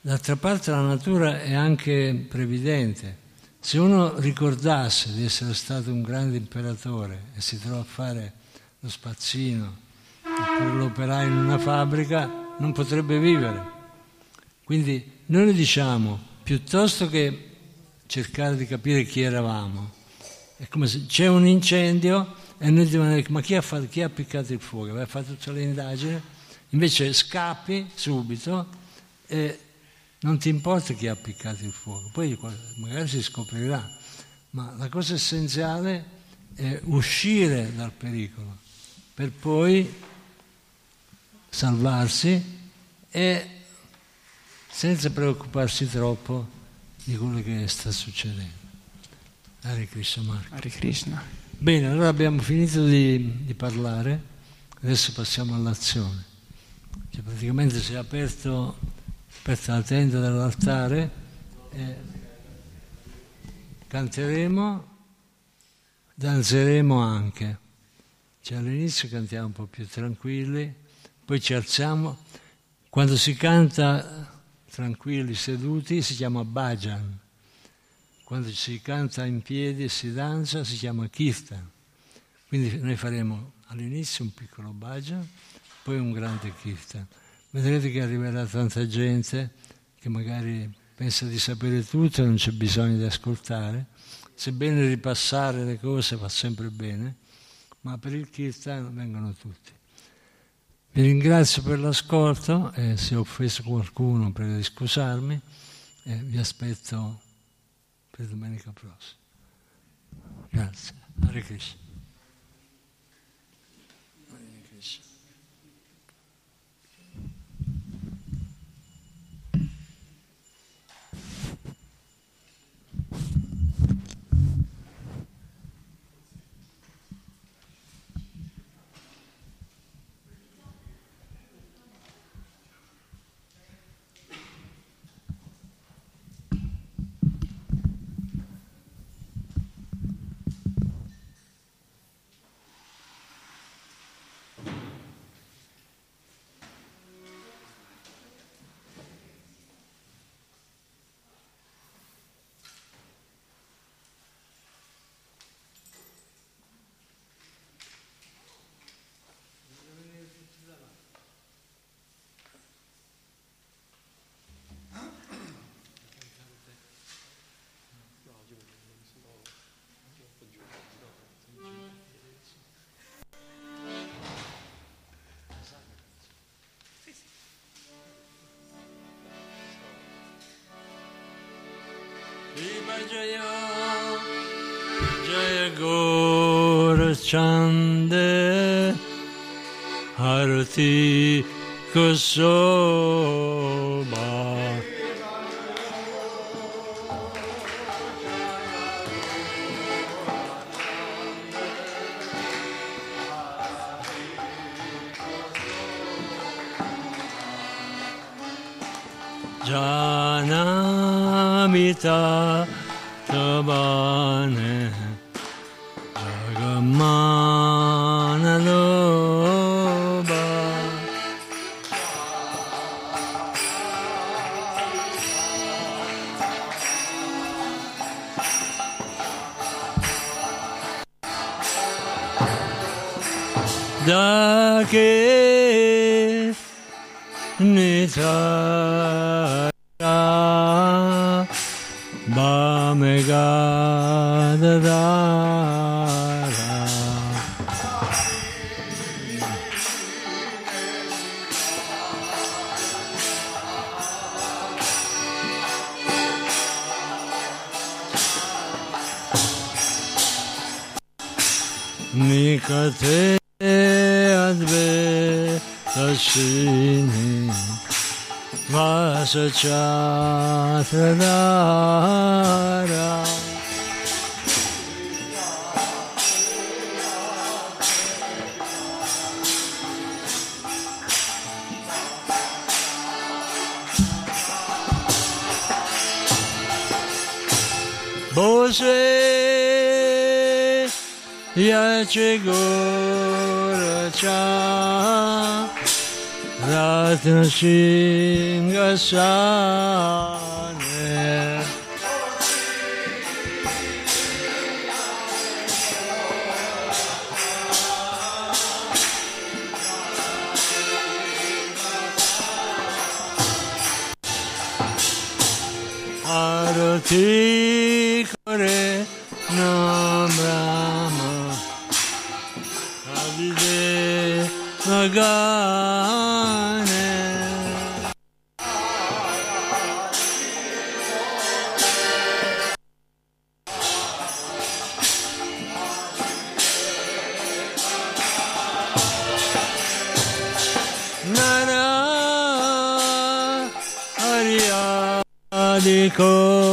D'altra parte la natura è anche previdente. Se uno ricordasse di essere stato un grande imperatore e si trova a fare lo spazzino oppure l'operaio in una fabbrica, non potrebbe vivere. Quindi noi diciamo, piuttosto che cercare di capire chi eravamo, è come se c'è un incendio e noi diciamo, ma chi ha, fatto, chi ha appiccato il fuoco? Aveva fatto tutte le indagini, invece scappi subito e non ti importa chi ha appiccato il fuoco, poi magari si scoprirà, ma la cosa essenziale è uscire dal pericolo per poi salvarsi e senza preoccuparsi troppo di quello che sta succedendo. Hare Krishna Marco. Hare Krishna. Bene, allora abbiamo finito di, di parlare, adesso passiamo all'azione. Cioè, praticamente si è aperto, aperta la tenda dell'altare e canteremo, danzeremo anche. Cioè, all'inizio cantiamo un po' più tranquilli, poi ci alziamo. Quando si canta tranquilli, seduti, si chiama bhajan. Quando si canta in piedi e si danza, si chiama kirtan. Quindi noi faremo all'inizio un piccolo bhajan, poi un grande kirtan. Vedrete che arriverà tanta gente che magari pensa di sapere tutto e non c'è bisogno di ascoltare. Sebbene ripassare le cose va sempre bene, ma per il kirtan vengono tutti. Vi ringrazio per l'ascolto e se ho offeso qualcuno prego di scusarmi e vi aspetto per domenica prossima. Grazie. Hare Krishna. Jaya Jaya Gaurachande Harati Kusor 是。歌。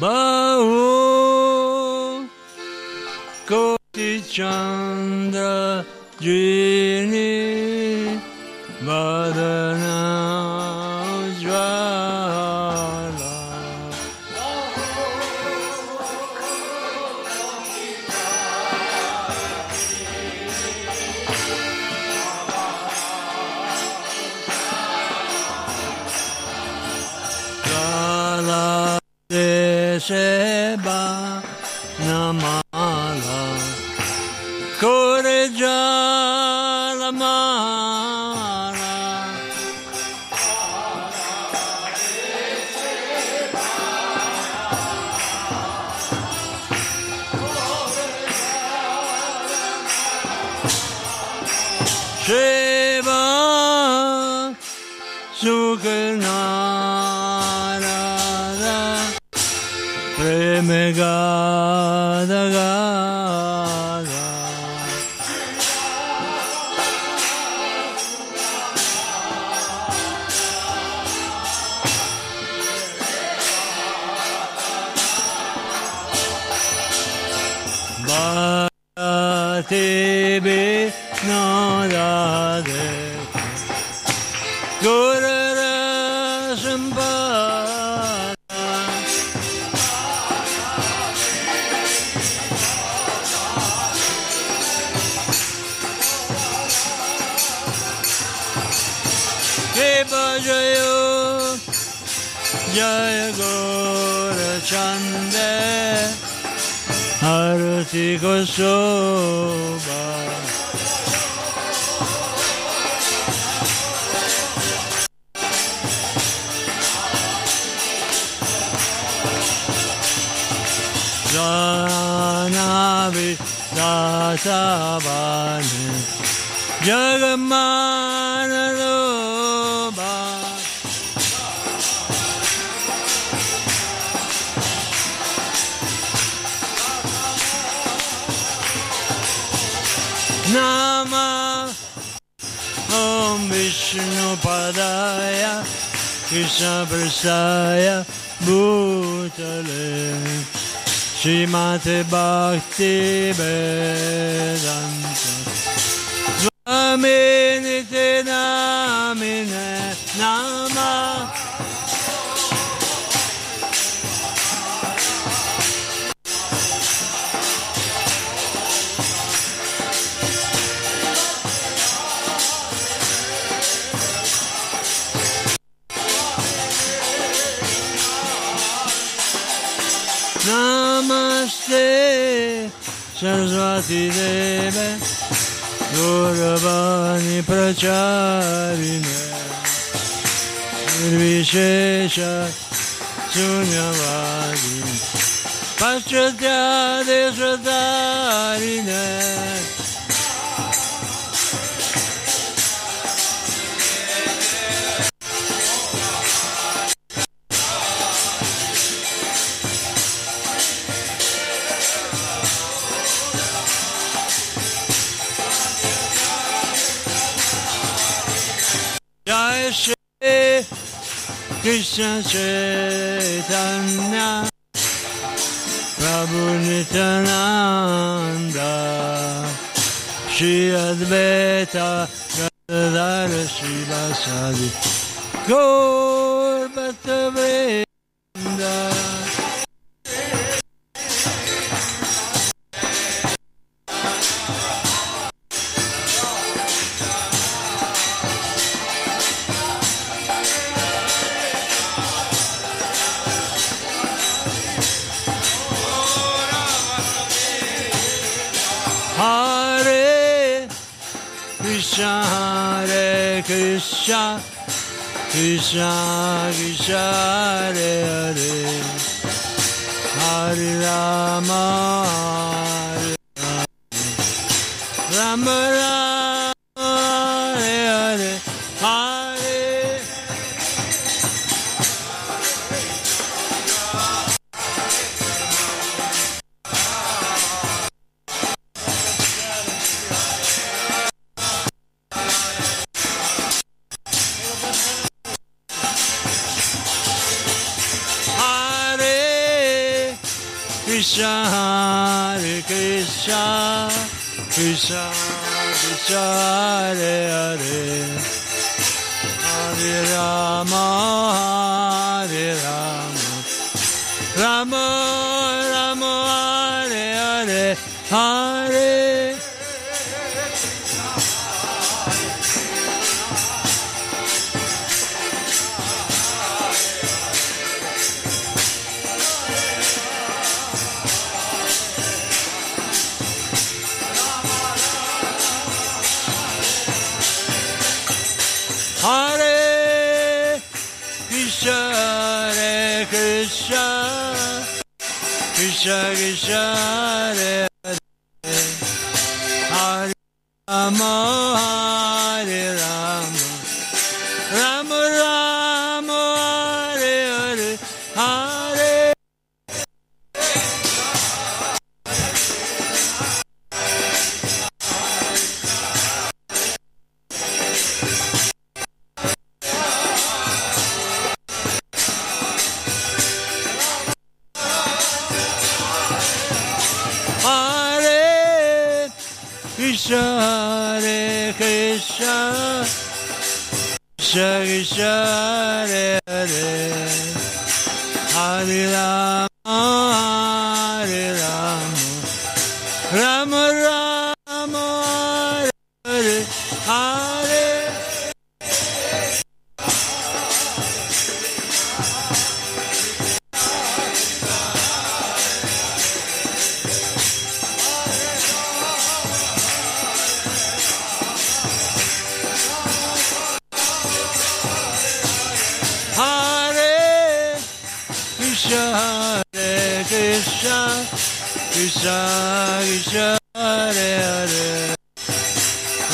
Bahu Koti Chandra Jini Jai Krishna Chaitanya Prabhu Nityananda Shri Advaita Gadadara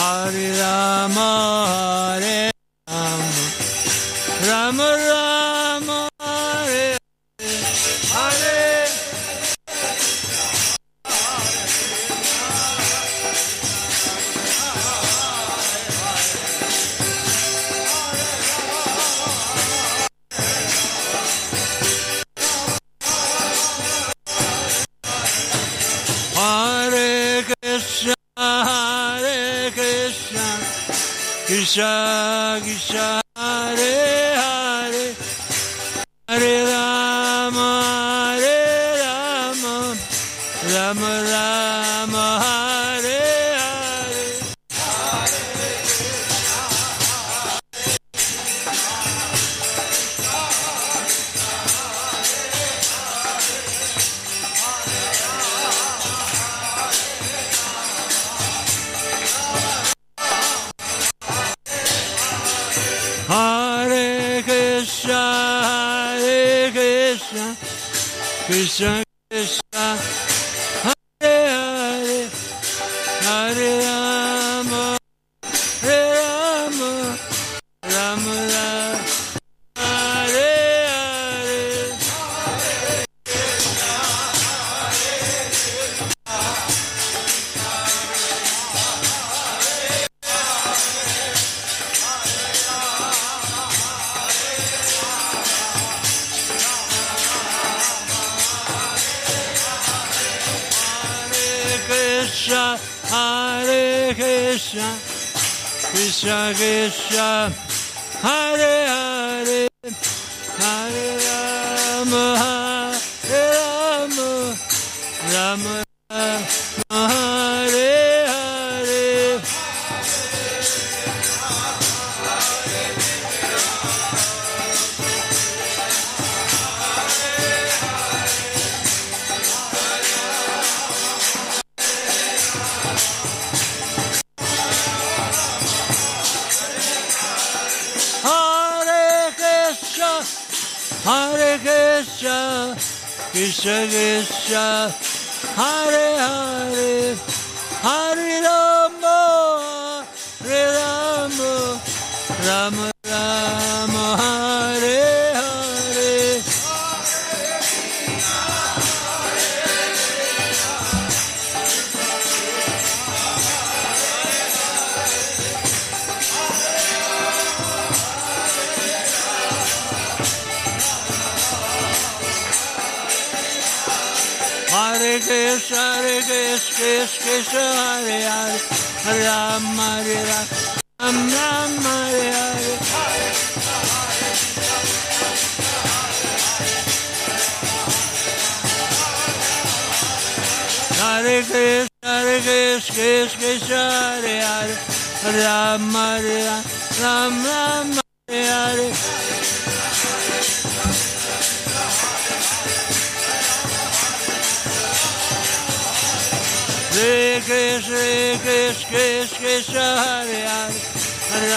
Hare Rama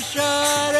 Krishna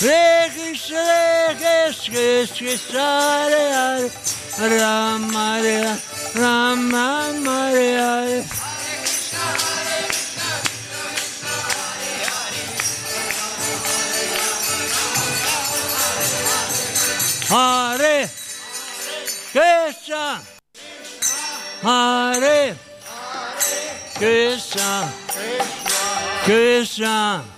Hare Krishna, Hare Krishna, Krishna Krishna, Hare Hare, Ram Hare Ram, Ram Ram Hare Hare. Hare Krishna, Hare Krishna, Krishna,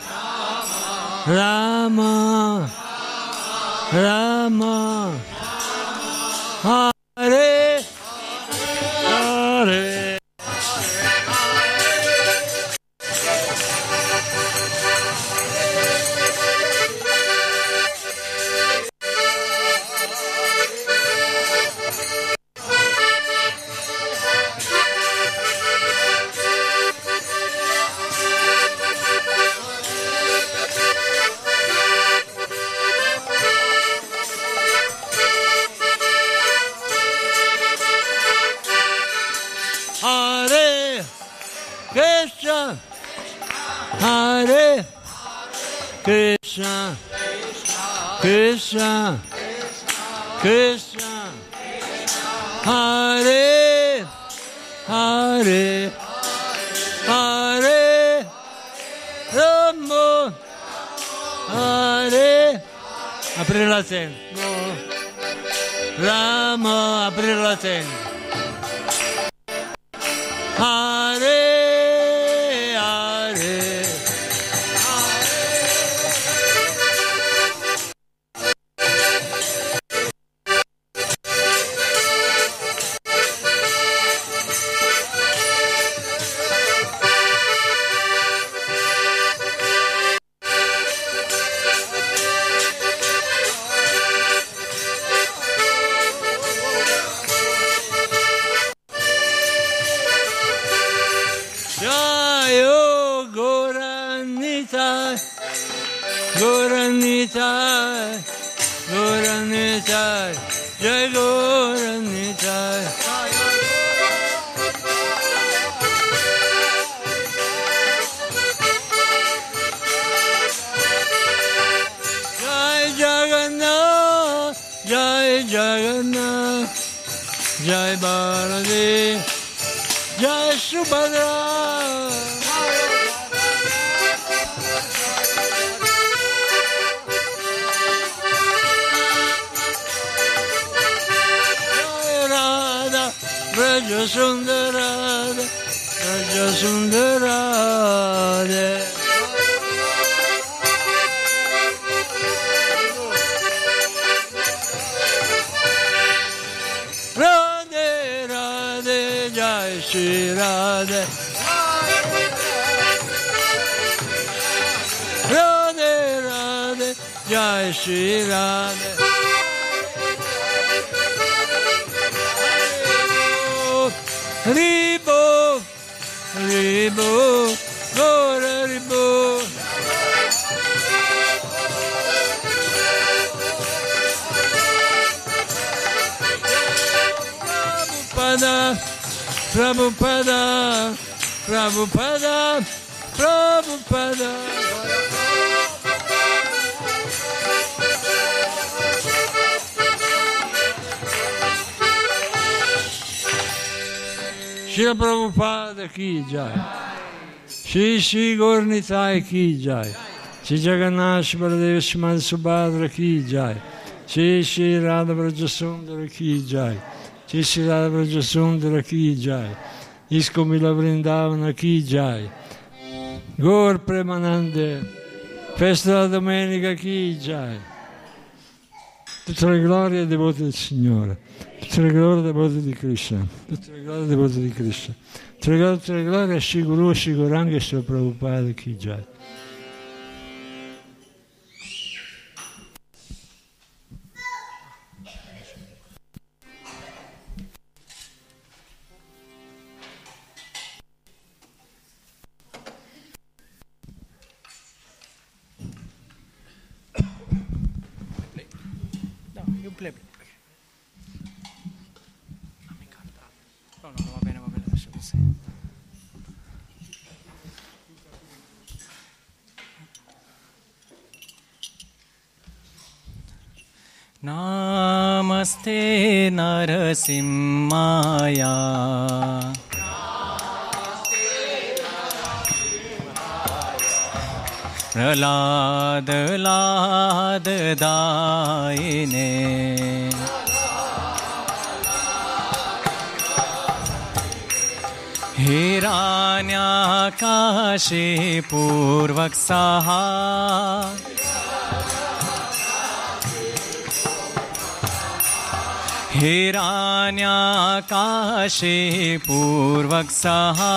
Rama. Rama. Hare Jai. Shri Jagannath Baladev Srimad Subhadra ki jai. Shri Shri Radha Vrajasundara ki jai. Shri Shri Radha Vrajasundara ki jai. Isko Mila Vrindavana ki jai. Gaur Premanande. Festa della domenica ki jai. Tutte le glorie devote del Signore. Tutte le glorie devote di Krishna. Tutte le glorie devote di Krishna. Tutte le glorie, tutte le glorie a Shri Guru, Shri Goranga e Shri Prabhupada ki jai. नमस्ते नरसिंहाया। प्रदलाद दाने हीरान्या काशीपूर्वक सहा। हिराण्याकाशे पूर्वक सहा।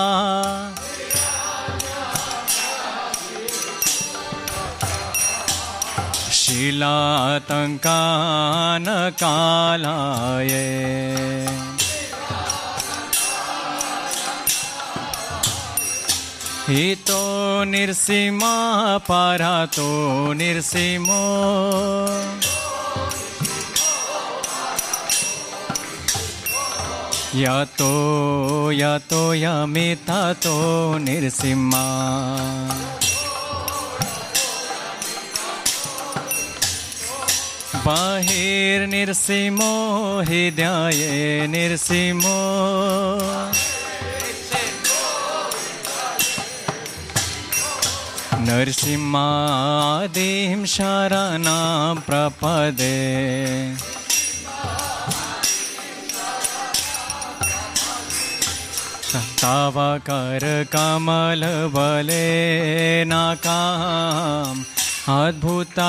शिलातङ्कानकालाय हितो निर्सीमा परातो निर्सीमो यतो यतो यमिततो निर्सीमा बहिर्निर्सीमो हृदये निर्सीमो नरसिंहादिं शरणं प्रपदे। तव करकमलबले नाकाम् अद्भुता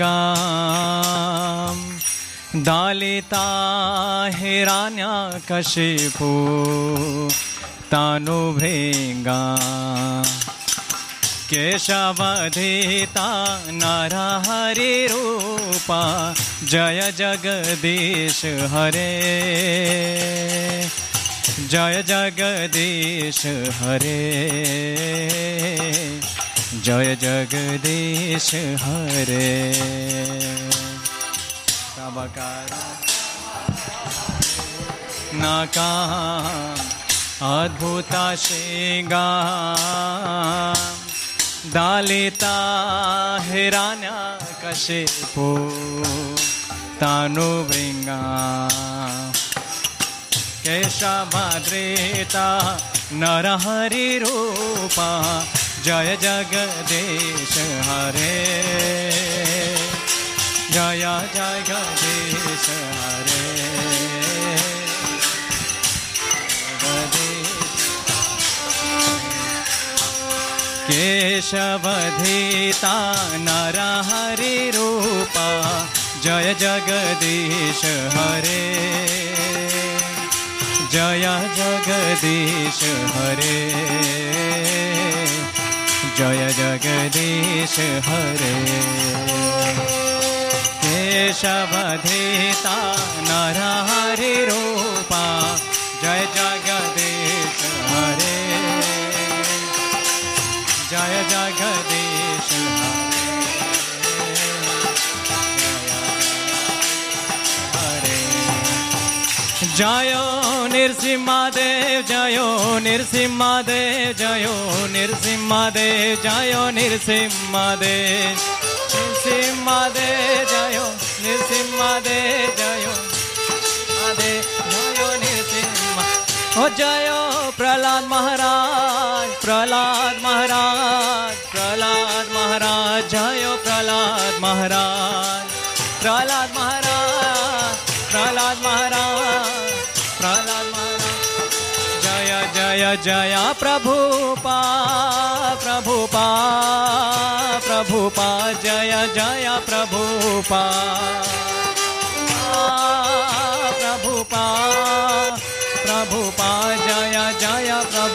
गाम्। दालिता हिराण्या कशिपु तानुभृङ्गा केशवधिता नरहरिरूपा जय जगदीश हरे। जय जगदीश हरे। जय जगदीश हरे। सबकार। नाका अद्भुता शेगा। दालिता हिराण्या कशे पो तानु भृंगा केशभाद्रेता नरहरिरूपा जय जगदीश हरे। जय जगदीश हरे। केशवधीता नरहरिरूपा जय जगदीश हरे। जय जगदीश हरे। जय जगदीश हरे। केशवधीता नरहरिरूपा जय जगदीश हरे। जय जगदीश हरे। जयो नृसिंहदेव जयो नृसिंहदेव जयो नृसिंहदेव जयो, नृसिंहदेव नृसिंहदेव जयो नृसिंहदेव जयो दे जयो, नृसिंह जयो प्रहलाद महाराज प्रहलाद महाराज प्रहलाद महाराज, जयो प्रहलाद महाराज प्रहलाद महाराज प्रहलाद महाराज, प्रहलाद जय जय प्रभुपा प्रभुपा प्रभुपा जय जय प्रभुपा प्रभुपा प्रभुपा जय जय प्रभु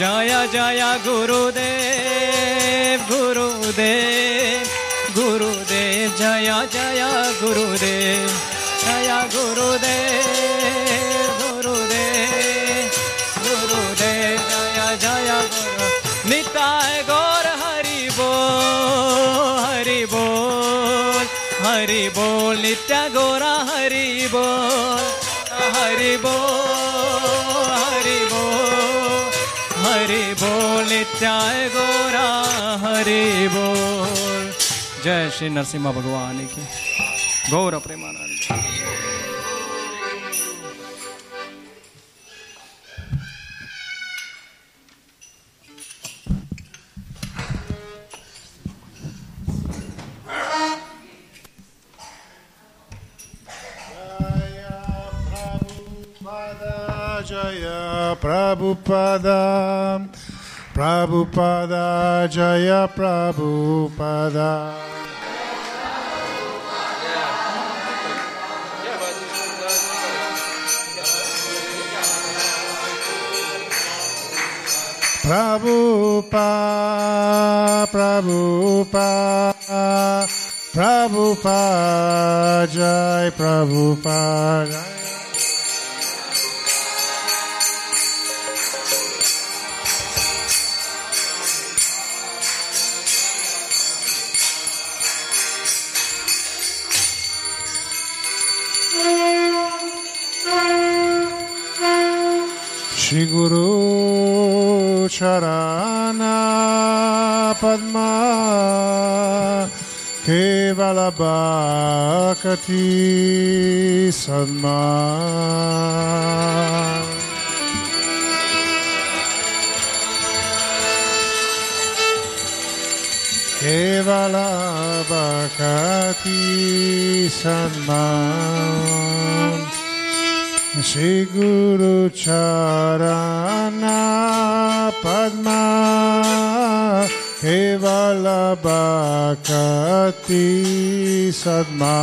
जय जय गुरुदेव गुरुदेव गुरुदेव, जय जय गुरुदेव जय गुरुदेव। हरि बोल हरि बोल हरि हरि बोल गौरा, हरि बोल। जय श्री नरसिम्हा भगवान की। गौर Premanand. Jaya Prabhupada. Prabhupada Jaya Prabhupada. Prabhupada Prabhupada. Prabhupada Jai Prabhupada Shri Guru Charana Padma Kevala Bhakati Sadma. Kevala Bhakati Sadma Shri Guru Charana Padma Kevala Bhakati Sadma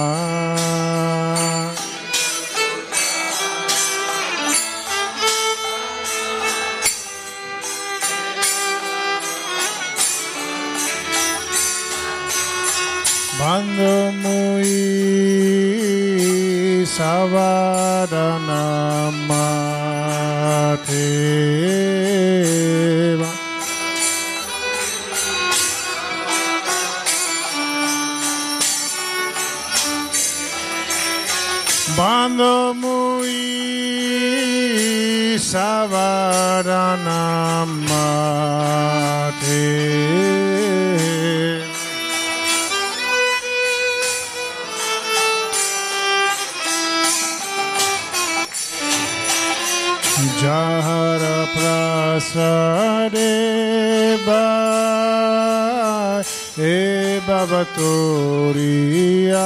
Salvatoria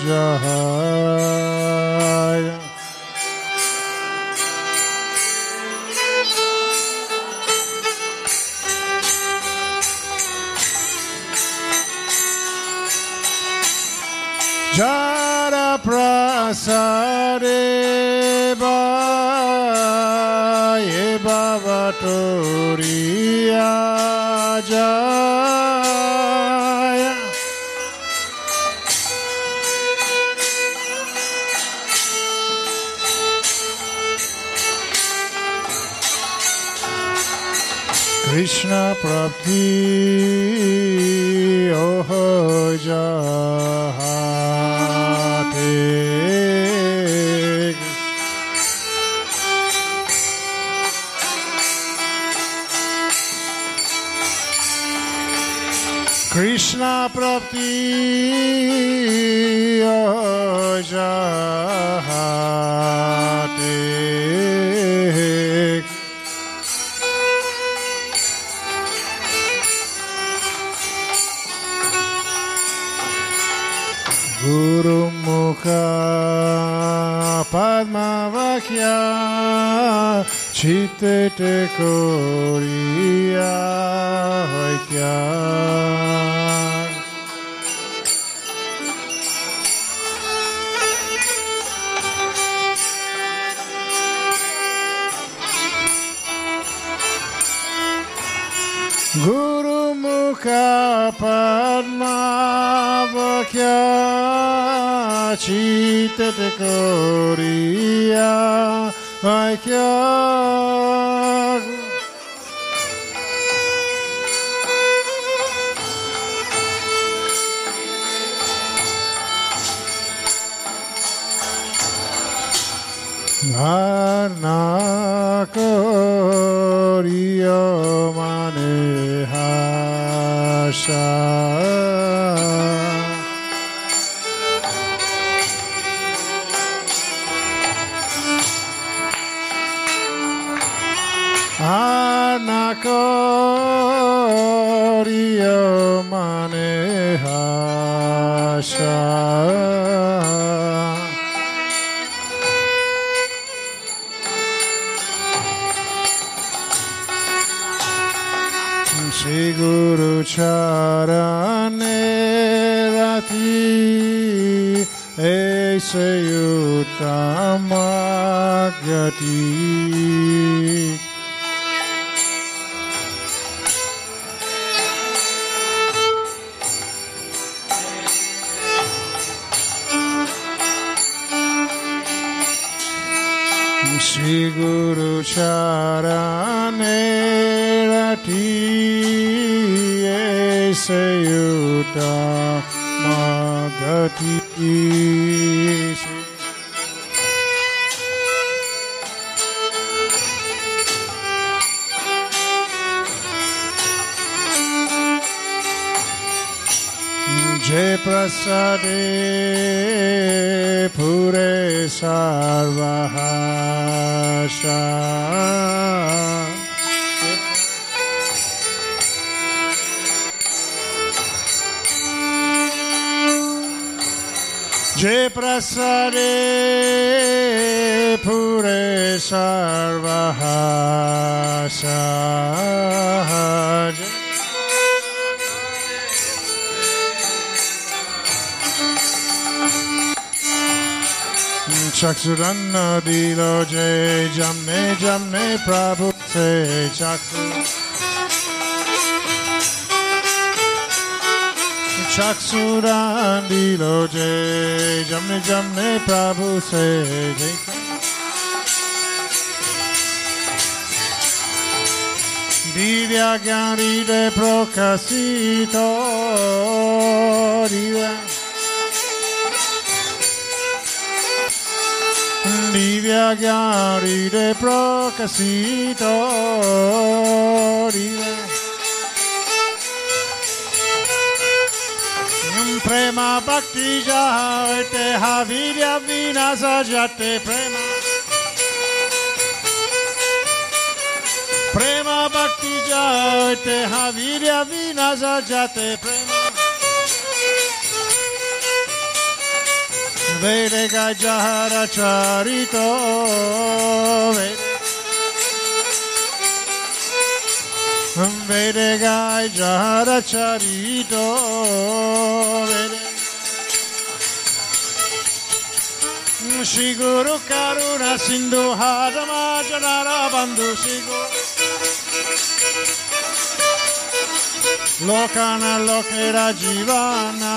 Jehovah. Krishna Prabhi Oh Jahate Krishna মায়া শীতেটে করিয়া হইয়া গুরু মুখা পদ্মাবক্যা চিত gloria hay que Jai Prasade Pure Sarvahasha Chaksuranna dilo jai jamne jamne prabhu se Chaksuran dilo jai jamne jamne prabhu se jai. Divya Gyani de Prokasito Divya. Divya Gyari de Prakasito Divya Prema Bhakti Jate Havidya Vinasa Jate Prema. Prema Bhakti Jate Havidya Vinasa Jate Prema. Vede Gajahara Charito Vede Gajahara Charito Vede Shri গুরু করুণা সিন্ধু হাজমা জনারা বন্ধু শ্রী গুরু লোকানা লোকেরা জীবানা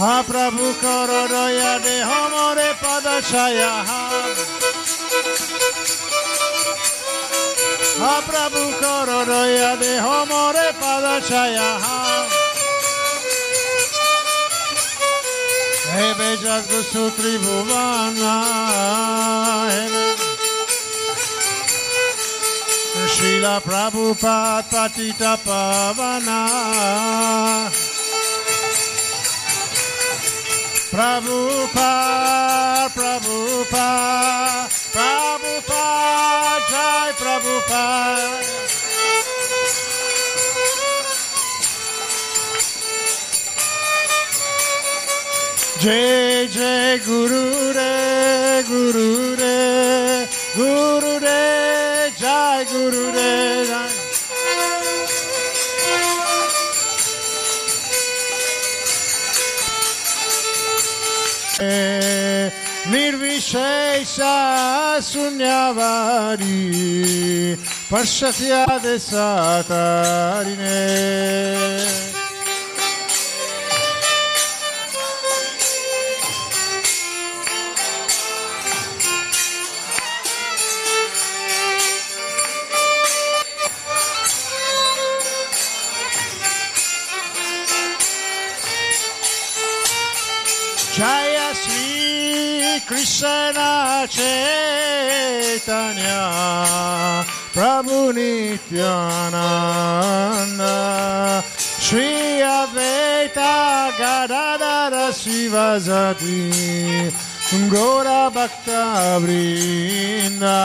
হা প্রভু কর দয়া দে হমরে পদ ছায়া। হা প্রভু কর দয়া দে হমরে পদ ছায়া। He bejas gusu tribhuvana Srila Prabhupada Patita Pavana Prabhupada, Prabhupada, Prabhupada, Jai Prabhupada. Jai Jai Guru Re, Guru Re, Guru Re, Jai Guru Re, Jai. Nirvishesha Sunyavari Pashatya Desatarine Krishna Chaitanya Prabhu Nityananda. Shri Advaita Gadadara Sivasati Gora Bhakta Vrinda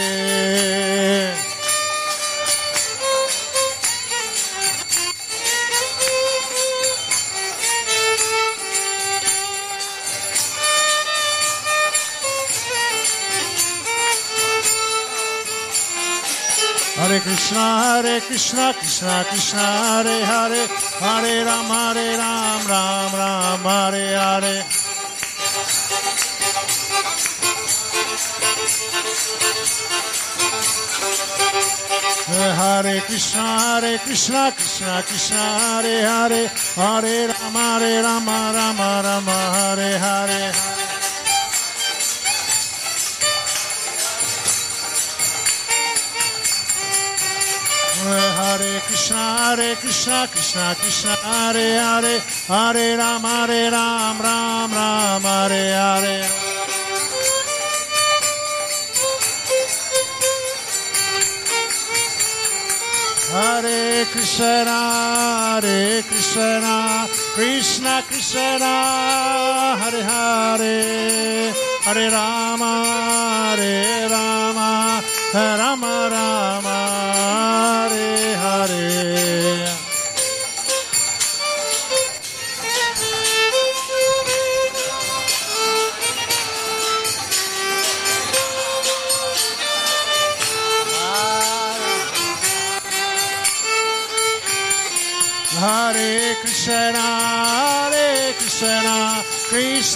Krishna, Hare Krishna, Krishna Krishna, Hare Hare, Hare Ram, Hare Ram, Ram Ram, Hare Hare. Hare Krishna, Hare Krishna, Krishna Krishna, Hare Hare, Hare Rama, Hare Rama, Rama Rama, Hare Hare. Hare Hare Krishna, Hare Krishna, Krishna Krishna, Hare Hare, Hare Ram, Hare Ram, Ram Ram, Hare Hare. Hare Krishna, Hare Krishna, Krishna Krishna, Hare Hare, Hare Rama, Hare Rama, Rama Rama,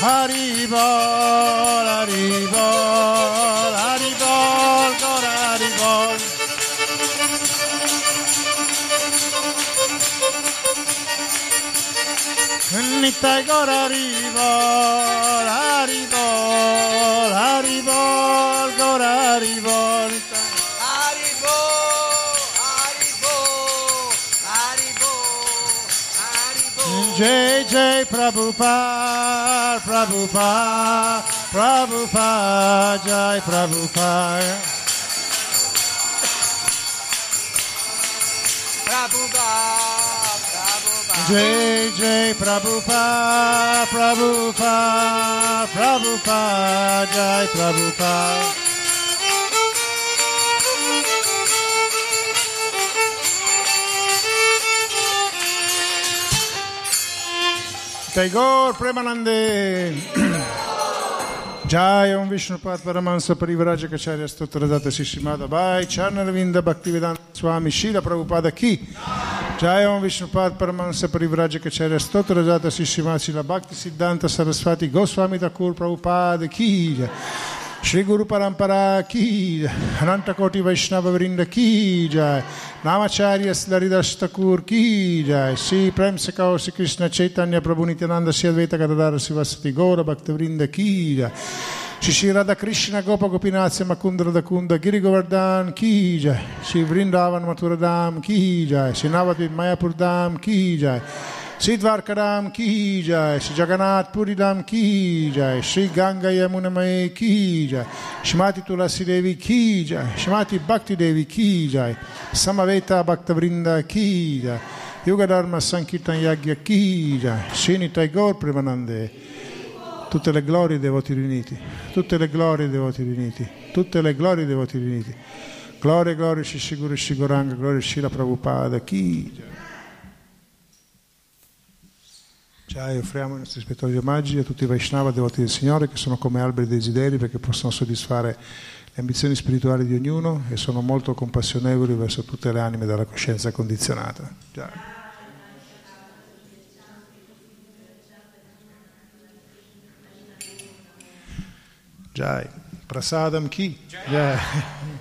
Hari Bol, Hari Bol, Hari Bol, God Hari Bol. Nitai God Hari Bol, Hari Bol, Hari Bol, God Hari Bol. Nitai. Jai Jai Prabhupada, Prabhupada, Prabhupada, Jai Prabhupada. Jai Jai Prabhupada, Prabhupada, Prabhupada, Jai Prabhupada. Tagore Premanande. Jai Om Vishnupad Paramahansa Parivaraja Kacharya Stotradata Sishimada Bhai Charnaravinda Bhaktivedanta Swami Shila Prabhupada Ki Jai Om Vishnupad Paramahansa Parivaraja Kacharya Stotradata Sishimada Shila Bhakti Siddhanta Saraswati Goswami Thakur Prabhupada Ki Jai. Shri Guru Parampara Ki. Ananta Koti Vaishnava Vrinda Ki Jai. Namacharya Slaridas Thakur Ki Jai. Sri Prem Sekao Sri Krishna Chaitanya Prabhu Nityananda Sri Advaita Gadadara Sivasati Gora Bhakta Vrinda Ki Jai. Shri Radha Krishna Gopa Gopinath Makunda Radha Kunda Giri Govardhan Ki Jai. Shri Vrindavan Mathura Dham Ki Jai. Shri Navadvip Mayapur Dham Ki Jai Shri Dvarkadam Ki Jai Shri Jagannath Puri Dham Ki Jai Shri Ganga Yamuna Mai Ki Jai Shrimati Tulasi Devi Ki Jai Shrimati Bhakti Devi Ki Jai Samaveta Bhakta Vrinda Ki Jai Yoga Dharma Sankirtan Yagya Ki Jai Shri Taigor Premanande tutte le glorie dei devoti riuniti, tutte le glorie dei devoti riuniti, tutte le glorie dei devoti riuniti. Gloria, gloria, Shishiguru, Shiguranga, gloria, Shila Prabhupada, chi? Già, offriamo i nostri spettatori omaggi a tutti i Vaishnava, devoti del Signore, che sono come alberi desideri perché possono soddisfare le ambizioni spirituali di ognuno e sono molto compassionevoli verso tutte le anime della coscienza condizionata. Già. Jai. Prasadam ki. Jai. Grazie.